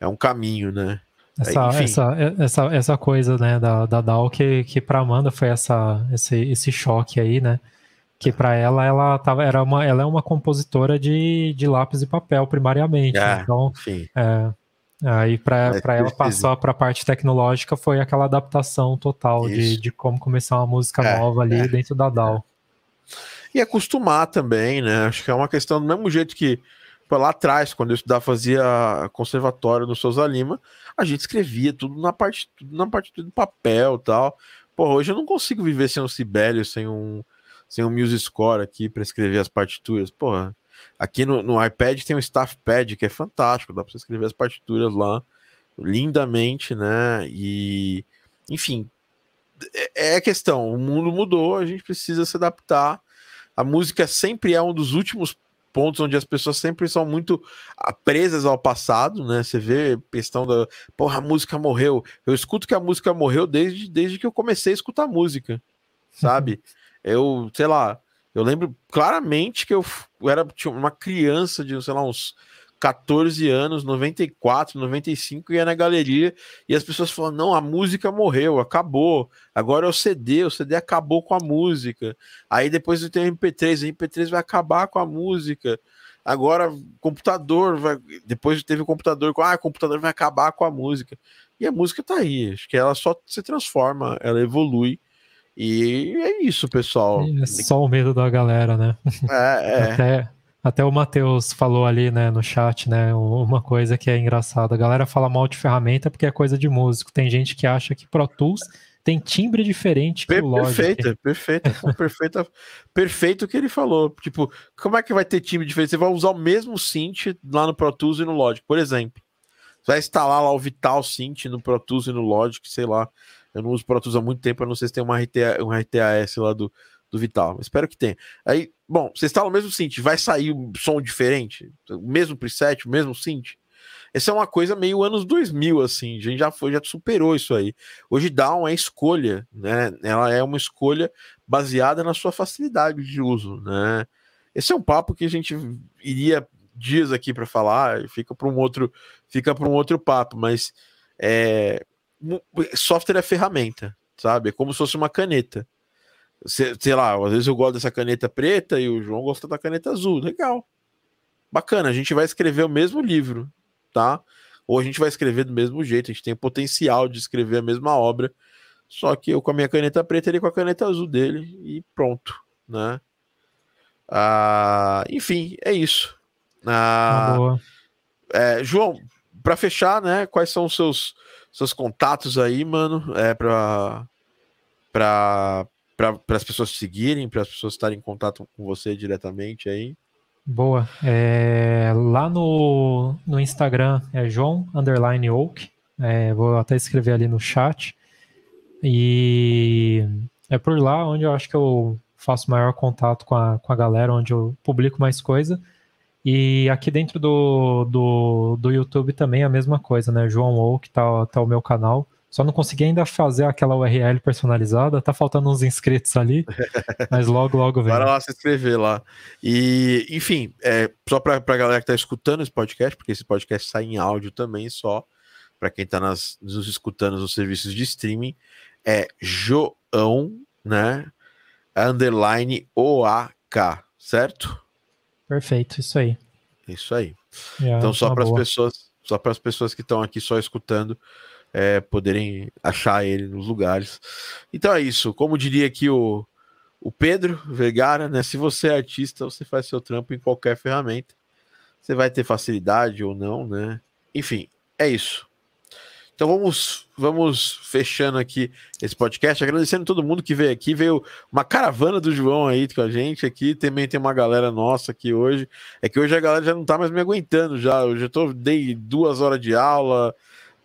S1: é um caminho, né?
S2: Essa, essa, essa, essa coisa, né, da, da DAO que, que pra Amanda foi essa, esse, esse choque aí, né? Que para ela, ela, tava, era uma, ela é uma compositora de, de lápis e papel, primariamente. É, então, enfim. É, aí para ela passar para a parte tecnológica foi aquela adaptação total de, de como começar uma música é, nova ali é, dentro da DAO.
S1: E acostumar também, né? Acho que é uma questão do mesmo jeito que lá atrás, quando eu estudava, fazia conservatório no Souza Lima, a gente escrevia tudo na parte, tudo na parte do papel tal. Pô, hoje eu não consigo viver sem um Sibélio, sem um, sem um Music Score aqui para escrever as partituras. Porra, aqui no, no iPad tem um Staff Pad que é fantástico, dá para você escrever as partituras lá lindamente, né? E, enfim, é, é questão. O mundo mudou, a gente precisa se adaptar. A música sempre é um dos últimos pontos onde as pessoas sempre são muito presas ao passado, né? Você vê questão da, porra, a música morreu. Eu escuto que a música morreu desde, desde que eu comecei a escutar música, sabe? eu, sei lá, eu lembro claramente que eu, era uma criança de, sei lá, uns 14 anos, 94, 95, ia na galeria e as pessoas falam: não, a música morreu, acabou. Agora é o CD, o CD acabou com a música. Aí depois tem o MP3, o MP3 vai acabar com a música. Agora, computador, vai... depois teve o computador, ah, o computador vai acabar com a música. E a música tá aí, acho que ela só se transforma, ela evolui. E é isso, pessoal.
S2: É só o medo da galera, né? É, é. Até, até o Matheus falou ali, né, no chat, né, uma coisa que é engraçada. A galera fala mal de ferramenta porque é coisa de músico. Tem gente que acha que Pro Tools tem timbre diferente que o Logic.
S1: Perfeita, perfeita, perfeita, perfeito o que ele falou. Tipo, como é que vai ter timbre diferente? Você vai usar o mesmo synth lá no Pro Tools e no Logic, por exemplo. Você vai instalar lá o Vital Synth no Pro Tools e no Logic, sei lá. Eu não uso Pro Tools há muito tempo, eu não sei se tem uma, RTA, uma RTAS lá do, do Vital. Espero que tenha. Aí, bom, você instala o mesmo synth, vai sair um som diferente? O mesmo preset, o mesmo synth? Essa é uma coisa meio anos 2000, assim, a gente já foi, já superou isso aí. Hoje Down é escolha, né? Ela é uma escolha baseada na sua facilidade de uso, né? Esse é um papo que a gente iria dias aqui para falar, fica para um outro, fica para um outro papo, mas é, software é ferramenta, sabe? É como se fosse uma caneta. Sei, sei lá, às vezes eu gosto dessa caneta preta e o João gosta da caneta azul. Legal. Bacana, a gente vai escrever o mesmo livro, tá? Ou a gente vai escrever do mesmo jeito, a gente tem o potencial de escrever a mesma obra, só que eu com a minha caneta preta, ele com a caneta azul dele e pronto, né? Ah, enfim, é isso. Ah, boa. É, João, para fechar, né? Quais são os seus seus contatos aí, mano, é para para para as pessoas seguirem, para as pessoas estarem em contato com você diretamente aí.
S2: Boa. É, lá no, no Instagram é João underline Oak. É, vou até escrever ali no chat. E é por lá onde eu acho que eu faço maior contato com a, com a galera, onde eu publico mais coisa. E aqui dentro do, do, do YouTube também é a mesma coisa, né? João Ou, que tá, tá o meu canal. Só não consegui ainda fazer aquela URL personalizada, tá faltando uns inscritos ali, mas logo, logo vem.
S1: Bora lá se inscrever lá. E, enfim, é, só pra, pra galera que tá escutando esse podcast, porque esse podcast sai em áudio também só, para quem tá nas, nos escutando nos serviços de streaming, é João, né? Underline OAK, certo?
S2: Perfeito, isso aí.
S1: Isso aí. É, então, só para as pessoas, só para as pessoas que estão aqui só escutando, é, poderem achar ele nos lugares. Então é isso. Como diria aqui o, o Pedro Vergara, né? Se você é artista, você faz seu trampo em qualquer ferramenta. Você vai ter facilidade ou não, né? Enfim, é isso. Então vamos, vamos fechando aqui esse podcast, agradecendo todo mundo que veio aqui. Veio uma caravana do João aí com a gente aqui. Também tem uma galera nossa aqui hoje. É que hoje a galera já não tá mais me aguentando já. Eu já tô, dei duas horas de aula,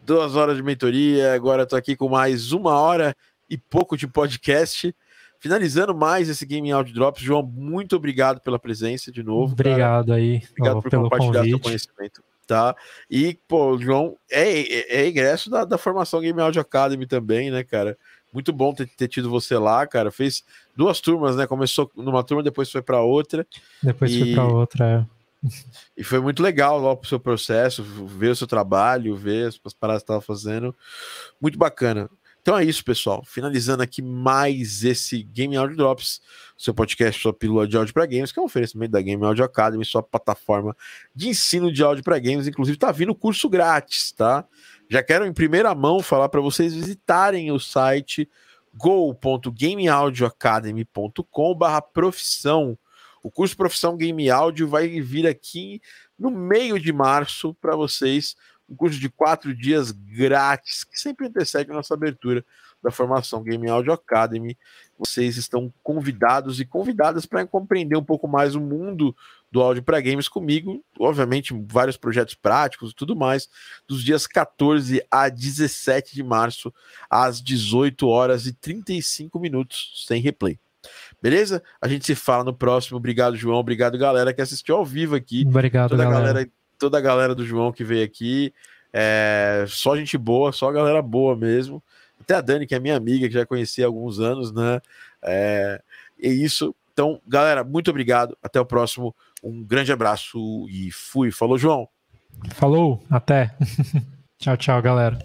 S1: duas horas de mentoria. Agora estou aqui com mais uma hora e pouco de podcast. Finalizando mais esse Game Audio Drops, João, muito obrigado pela presença de novo.
S2: Obrigado cara. aí.
S1: Obrigado ó, por compartilhar convite. seu conhecimento tá? E, pô, o João é, é, é ingresso da, da, formação Game Audio Academy também, né, cara? Muito bom ter, ter, tido você lá, cara. Fez duas turmas, né? Começou numa turma, depois foi para outra.
S2: Depois e... foi para outra,
S1: E foi muito legal lá pro seu processo, ver o seu trabalho, ver as, as paradas que você estava fazendo. Muito bacana. Então é isso, pessoal. Finalizando aqui mais esse Game Audio Drops, seu podcast, sua pílula de áudio para games, que é um oferecimento da Game Audio Academy, sua plataforma de ensino de áudio para games. Inclusive, tá vindo curso grátis, tá? Já quero em primeira mão falar para vocês visitarem o site go.gameaudioacademy.com/profissão o curso Profissão Game Áudio vai vir aqui no meio de março para vocês. Um curso de quatro dias grátis, que sempre antecede a nossa abertura da formação Game Audio Academy. Vocês estão convidados e convidadas para compreender um pouco mais o mundo do áudio para games comigo. Obviamente, vários projetos práticos e tudo mais, dos dias 14 a 17 de março, às 18 horas e 35 minutos, sem replay. Beleza? A gente se fala no próximo. Obrigado, João. Obrigado, galera, que assistiu ao vivo aqui.
S2: Obrigado,
S1: toda
S2: galera.
S1: galera. Toda a galera do João que veio aqui. É, só gente boa, só galera boa mesmo. Até a Dani, que é minha amiga, que já conheci há alguns anos, né? É, é isso. Então, galera, muito obrigado. Até o próximo. Um grande abraço e fui. Falou, João.
S2: Falou, até. tchau, tchau, galera.